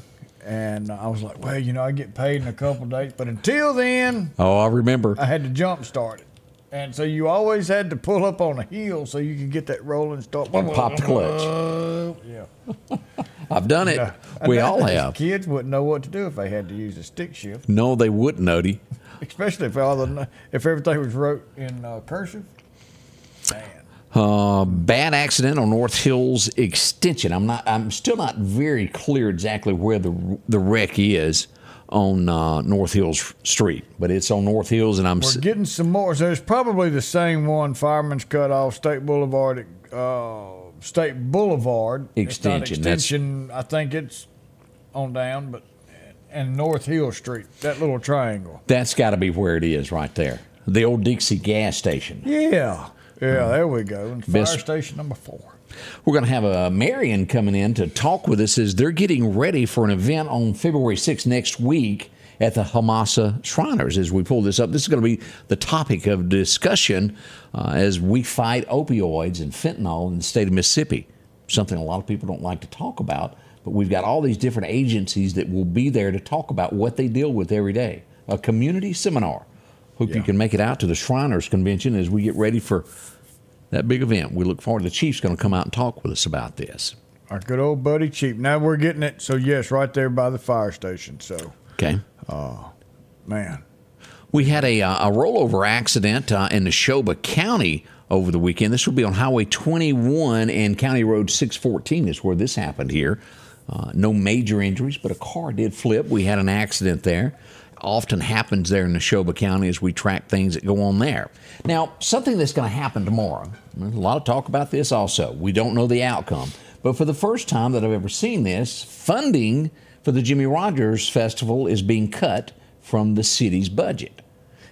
and I was like, well, you know, I get paid in a couple days, but until then, Oh, I remember. I had to jump start it, and so you always had to pull up on a heel so you could get that rolling start. Pop the clutch. Yeah, I've done it. We all have. Kids wouldn't know what to do if they had to use a stick shift. No, they wouldn't, Odie. Especially if all the if everything was wrote in uh, cursive. Man, Uh, bad accident on North Hills Extension. I'm not. I'm still not very clear exactly where the the wreck is on uh, North Hills Street, but it's on North Hills, and I'm. we're getting some more. So it's probably the same one. Fireman's Cut Off State Boulevard, uh, State Boulevard Extension, It's that's- extension. I think it's on down, but and North Hill Street, that little triangle. That's got to be where it is, right there. The old Dixie gas station. Yeah, yeah. There we go. And fire Best- station number four. We're going to have a Marion coming in to talk with us as they're getting ready for an event on February 6th next week at the Hamasa Shriners. As we pull this up, this is going to be the topic of discussion uh, as we fight opioids and fentanyl in the state of Mississippi. Something a lot of people don't like to talk about, but we've got all these different agencies that will be there to talk about what they deal with every day. A community seminar. Hope you can make it out to the Shriners Convention as we get ready for that big event. We look forward. To the chief's going to come out and talk with us about this. Our good old buddy chief. Now we're getting it. So yes, right there by the fire station. So Okay. Oh man, We had a, uh, a rollover accident uh, in Neshoba County over the weekend. This will be on Highway 21 and County Road 614 is where this happened here. Uh, no major injuries, but a car did flip. We had an accident there. Often happens there in Neshoba County as we track things that go on there. Now, something that's going to happen tomorrow. A lot of talk about this also. We don't know the outcome. But for the first time that I've ever seen this, funding for the Jimmie Rodgers Festival is being cut from the city's budget.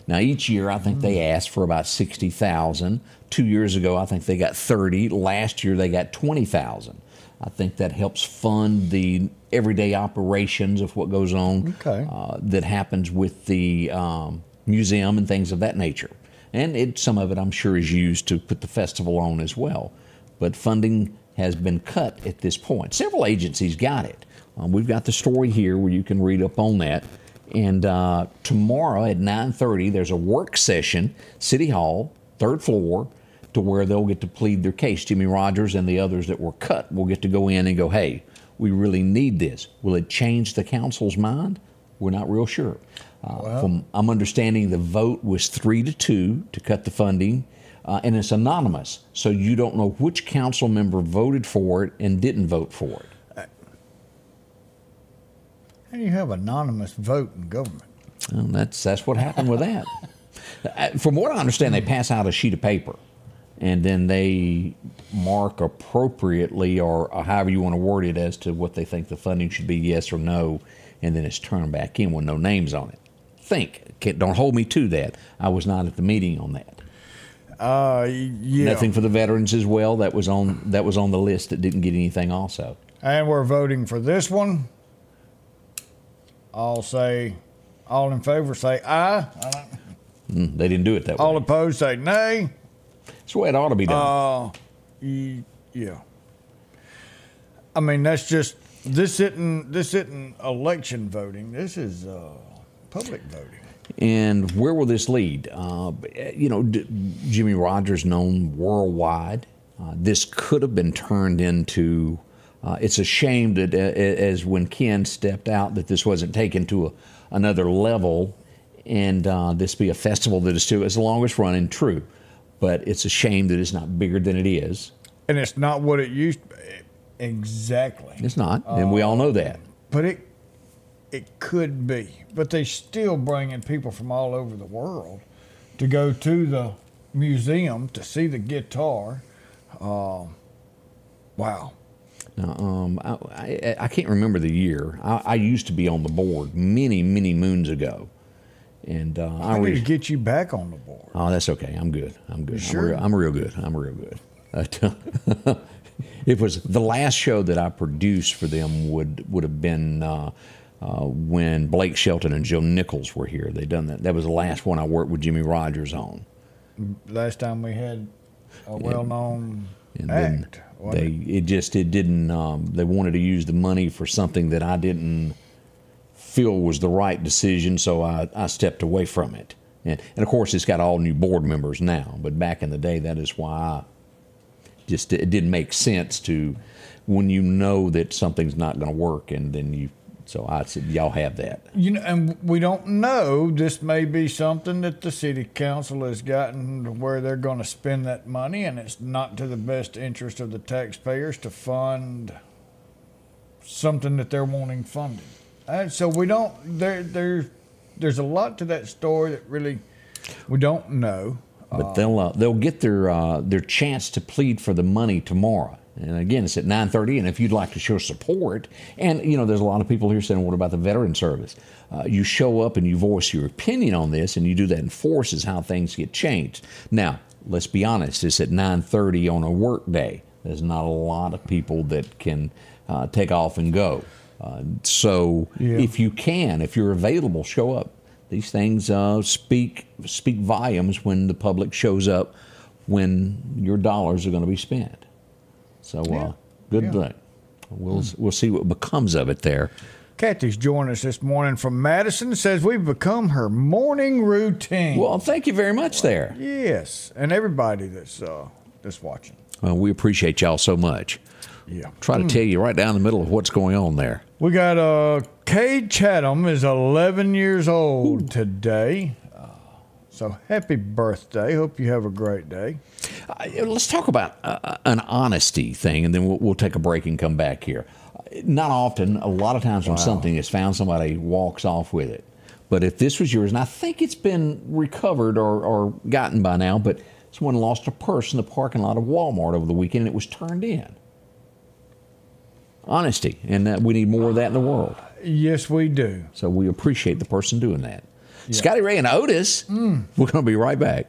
Now, each year, I think they ask for about sixty thousand. Two years ago, I think they got thirty. Last year, they got twenty thousand. I think that helps fund the everyday operations of what goes on Okay. uh, that happens with the um, museum and things of that nature. And it, some of it, I'm sure, is used to put the festival on as well. But funding has been cut at this point. Several agencies got it. Um, we've got the story here where you can read up on that. And uh, tomorrow at 9:30, there's a work session, City Hall, third floor, to where they'll get to plead their case. Jimmie Rodgers and the others that were cut will get to go in and go, "Hey, we really need this." Will it change the council's mind? We're not real sure. Uh, from I'm understanding, the vote was three to two to cut the funding, uh, and it's anonymous, so you don't know which council member voted for it and didn't vote for it. how do you have anonymous vote in government? Well, that's that's what happened with that. Uh, From what I understand, they pass out a sheet of paper, and then they mark appropriately or, however you want to word it as to what they think the funding should be, yes or no, and then it's turned back in with no names on it. Think. Don't hold me to that. I was not at the meeting on that. Uh, yeah. Nothing for the veterans as well. That was on that was on the list that didn't get anything also. And we're voting for this one. I'll say, all in favor say aye. Mm, they didn't do it that way. All opposed say nay. That's the way it ought to be done. Uh, yeah. I mean, that's just this isn't this isn't election voting. This is uh, public voting. And where will this lead? Uh, you know, D- Jimmie Rodgers known worldwide. Uh, this could have been turned into. Uh, it's a shame that, uh, as when Ken stepped out, that this wasn't taken to a, another level, and uh, this be a festival that is still as long as running. True, but it's a shame that it's not bigger than it is. And it's not what it used to be. Exactly. It's not, and we all know that. But it it could be. But they still bringing people from all over the world to go to the museum to see the guitar. Um, wow. Now, um, I, I, I can't remember the year. I, I used to be on the board many, many moons ago, and uh, I I need to get you back on the board. Oh, that's okay. I'm good. I'm good. sure? I'm, real, I'm real good. I'm real good. Uh, it was the last show that I produced for them would would have been uh, uh, when Blake Shelton and Joe Nichols were here. They done that. That was the last one I worked with Jimmie Rodgers on. Last time we had a well-known And act. they it? it just it didn't. Um, they wanted to use the money for something that I didn't feel was the right decision, so I, I stepped away from it. And, and of course, it's got all new board members now. But back in the day, that is why I just it didn't make sense to when you know that something's not going to work, and then you. So I said, y'all have that. You know, and we don't know. This may be something that the city council has gotten to where they're going to spend that money, and it's not to the best interest of the taxpayers to fund something that they're wanting funded. And so we don't. There, there, there's a lot to that story that really we don't know. But they'll uh, they'll get their uh, their chance to plead for the money tomorrow. And again, it's at 9:30. And if you'd like to show support, and you know, there's a lot of people here saying, "What about the veteran service?" Uh, you show up and you voice your opinion on this, and you do that in forces how things get changed. Now, let's be honest. It's at 9:30 on a work day. There's not a lot of people that can uh, take off and go. Uh, so, Yeah. if you can, if you're available, show up these things uh, speak speak volumes when the public shows up when your dollars are going to be spent. So uh, good Yeah. Thing. We'll we'll see what becomes of it there. Kathy's joined us this morning from Madison. Says we've become her morning routine. Well, thank you very much there. yes, and everybody that's uh, that's watching. Well, we appreciate y'all so much. Yeah. Try to tell you right down the middle of what's going on there. We got uh, Cade Chatham is 11 years old today. Uh, so happy birthday. Hope you have a great day. Uh, let's talk about uh, an honesty thing, and then we'll, we'll take a break and come back here. Uh, Not often, a lot of times when something is found, somebody walks off with it. But if this was yours, and I think it's been recovered or, or gotten by now, but someone lost a purse in the parking lot of Walmart over the weekend and it was turned in. Honesty, and that we need more of that in the world. Yes, we do. So we appreciate the person doing that. Scotty Ray and Otis, mm. we're going to be right back.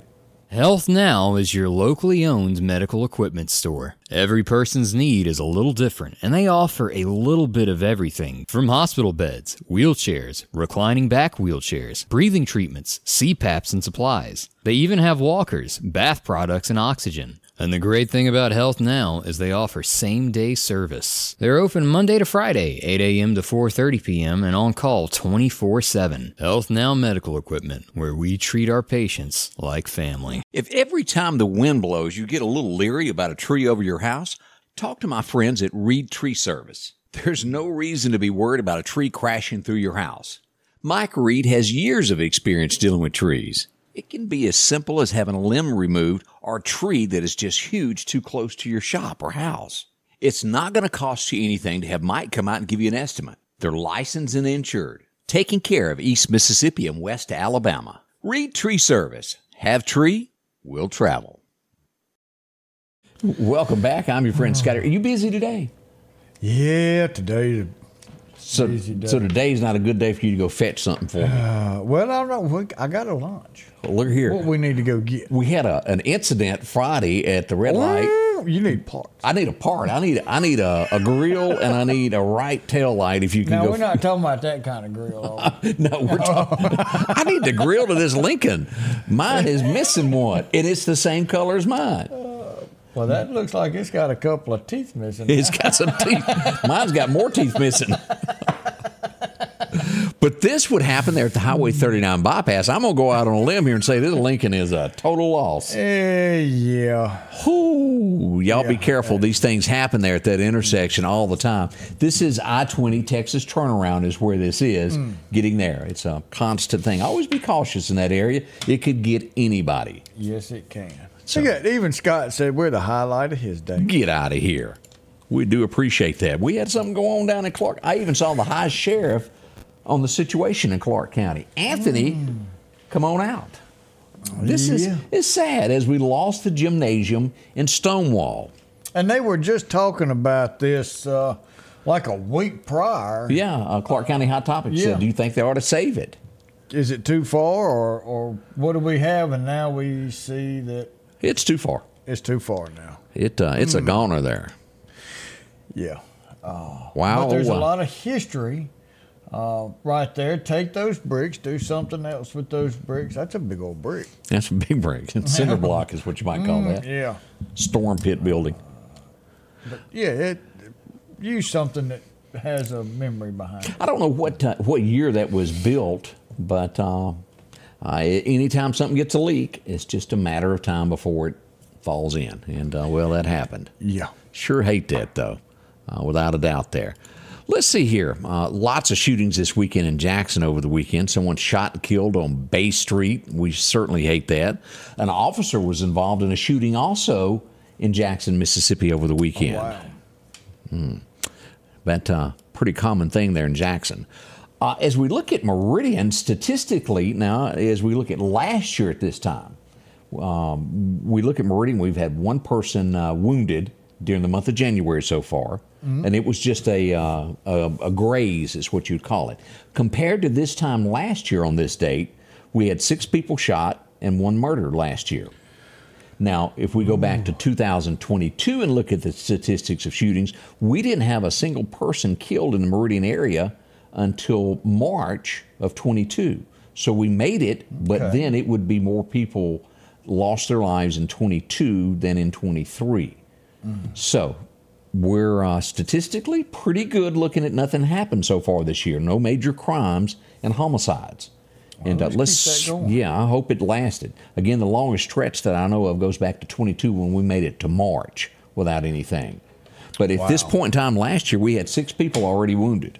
Health Now is your locally owned medical equipment store. Every person's need is a little different, and they offer a little bit of everything from hospital beds, wheelchairs, reclining back wheelchairs, breathing treatments, CPAPs, and supplies. They even have walkers, bath products, and oxygen. And the great thing about Health Now is they offer same-day service. They're open Monday to Friday, 8 a.m. to 4:30 p.m. and on call 24/7. Health Now Medical Equipment, where we treat our patients like family. If every time the wind blows you get a little leery about a tree over your house, talk to my friends at Reed Tree Service. There's no reason to be worried about a tree crashing through your house. Mike Reed has years of experience dealing with trees. It can be as simple as having a limb removed or a tree that is just huge too close to your shop or house. It's not going to cost you anything to have Mike come out and give you an estimate. They're licensed and insured, taking care of East Mississippi and West Alabama. Reed Tree Service. Have tree, will travel. Welcome back. I'm your friend oh. Scotty. Are you busy today? Yeah, today. So, so today's not a good day for you to go fetch something for me. Uh, well, I don't know. I got a lunch. Look here. What we need to go get? We had a, an incident Friday at the red light. You need parts. I need a part. I need I need a, a grill and I need a right tail light. If you can Now we're not talking about that kind of grill. no, we're talking. I need the grill to this Lincoln. Mine is missing one, and it's the same color as mine. Well, that looks like it's got a couple of teeth missing. It's got some teeth. Mine's got more teeth missing. But this would happen there at the Highway 39 bypass. I'm gonna go out on a limb here and say this Lincoln is a total loss. Eh, yeah. Ooh, y'all be Yeah. careful. These things happen there at that intersection all the time. This is I 20 Texas turnaround, is where this is getting there. It's a constant thing. Always be cautious in that area. It could get anybody. Yes, it can. So- at- even Scott said we're the highlight of his day. Get out of here. We do appreciate that. We had something go on down in Clarke. I even saw the high sheriff on the situation in Clarke County. Anthony, come on out. This is Yeah. is sad as we lost the gymnasium in Stonewall. And they were just talking about this uh, like a week prior. Yeah, uh, Clarke County Hot Topics Yeah. said, "Do you think they ought to save it?" Is it too far, or, or what do we have? And now we see that It's too far. it's too far now. It uh, it's a goner there. Yeah. Wow. But there's a uh, lot of history uh, right there. Take those bricks, do something else with those bricks. That's a big old brick. That's a big brick. Cinder block is what you might call that. Yeah. Storm pit building. Yeah. It, use something that has a memory behind it. I don't know what uh, what year that was built, but uh, uh, anytime something gets a leak, it's just a matter of time before it falls in. And uh, well, that happened. Yeah. Sure hate that though, uh, without a doubt. There. Let's see here. Uh, lots of shootings this weekend in Jackson over the weekend. Someone shot and killed on Bay Street. We certainly hate that. An officer was involved in a shooting also in Jackson, Mississippi over the weekend. Wow. But uh, pretty common thing there in Jackson. Uh, as we look at Meridian statistically, now as we look at last year at this time, um, we look at Meridian. We've had one person uh, wounded during the month of January so far, and it was just a, uh, a a graze, is what you'd call it. Compared to this time last year on this date, we had six people shot and one murdered last year. Now, if we go back to 2022 and look at the statistics of shootings, we didn't have a single person killed in the Meridian area until March of 22. So we made it, but Okay. then it would be more people lost their lives in 22 than in 23. So we're uh, statistically pretty good looking at nothing happened so far this year. No major crimes and homicides. and uh, let's let's, keep that going. yeah, I hope it lasted. Again, the longest stretch that I know of goes back to 22 when we made it to March without anything. But at this point in time last year, we had six people already wounded.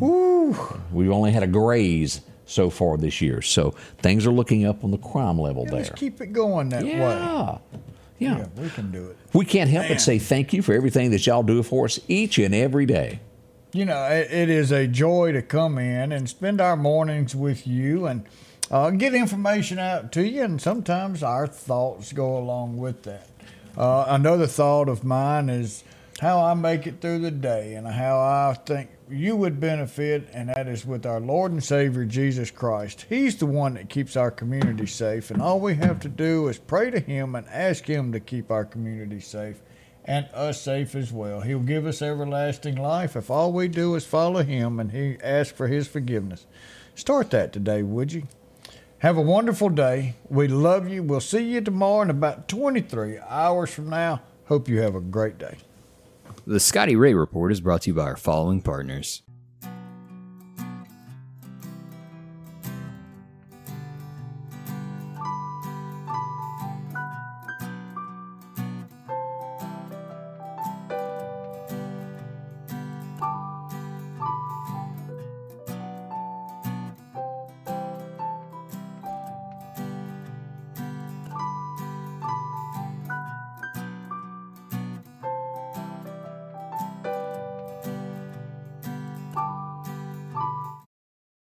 We've only had a graze so far this year. So things are looking up on the crime level Let's there. keep it going that way. Yeah. Yeah. Yeah, we can do it. We can't help Man. but say thank you for everything that y'all do for us each and every day. You know, it, it is a joy to come in and spend our mornings with you and uh, get information out to you, and sometimes our thoughts go along with that. Uh, another thought of mine is how I make it through the day and how I think you would benefit, and that is with our Lord and Savior Jesus Christ. He's the one that keeps our community safe, and all we have to do is pray to Him and ask Him to keep our community safe and us safe as well. He'll give us everlasting life if all we do is follow Him and He ask for His forgiveness. Start that today, would you? Have a wonderful day. We love you. We'll see you tomorrow in about 23 hours from now. Hope you have a great day. The Scotty Ray Report is brought to you by our following partners.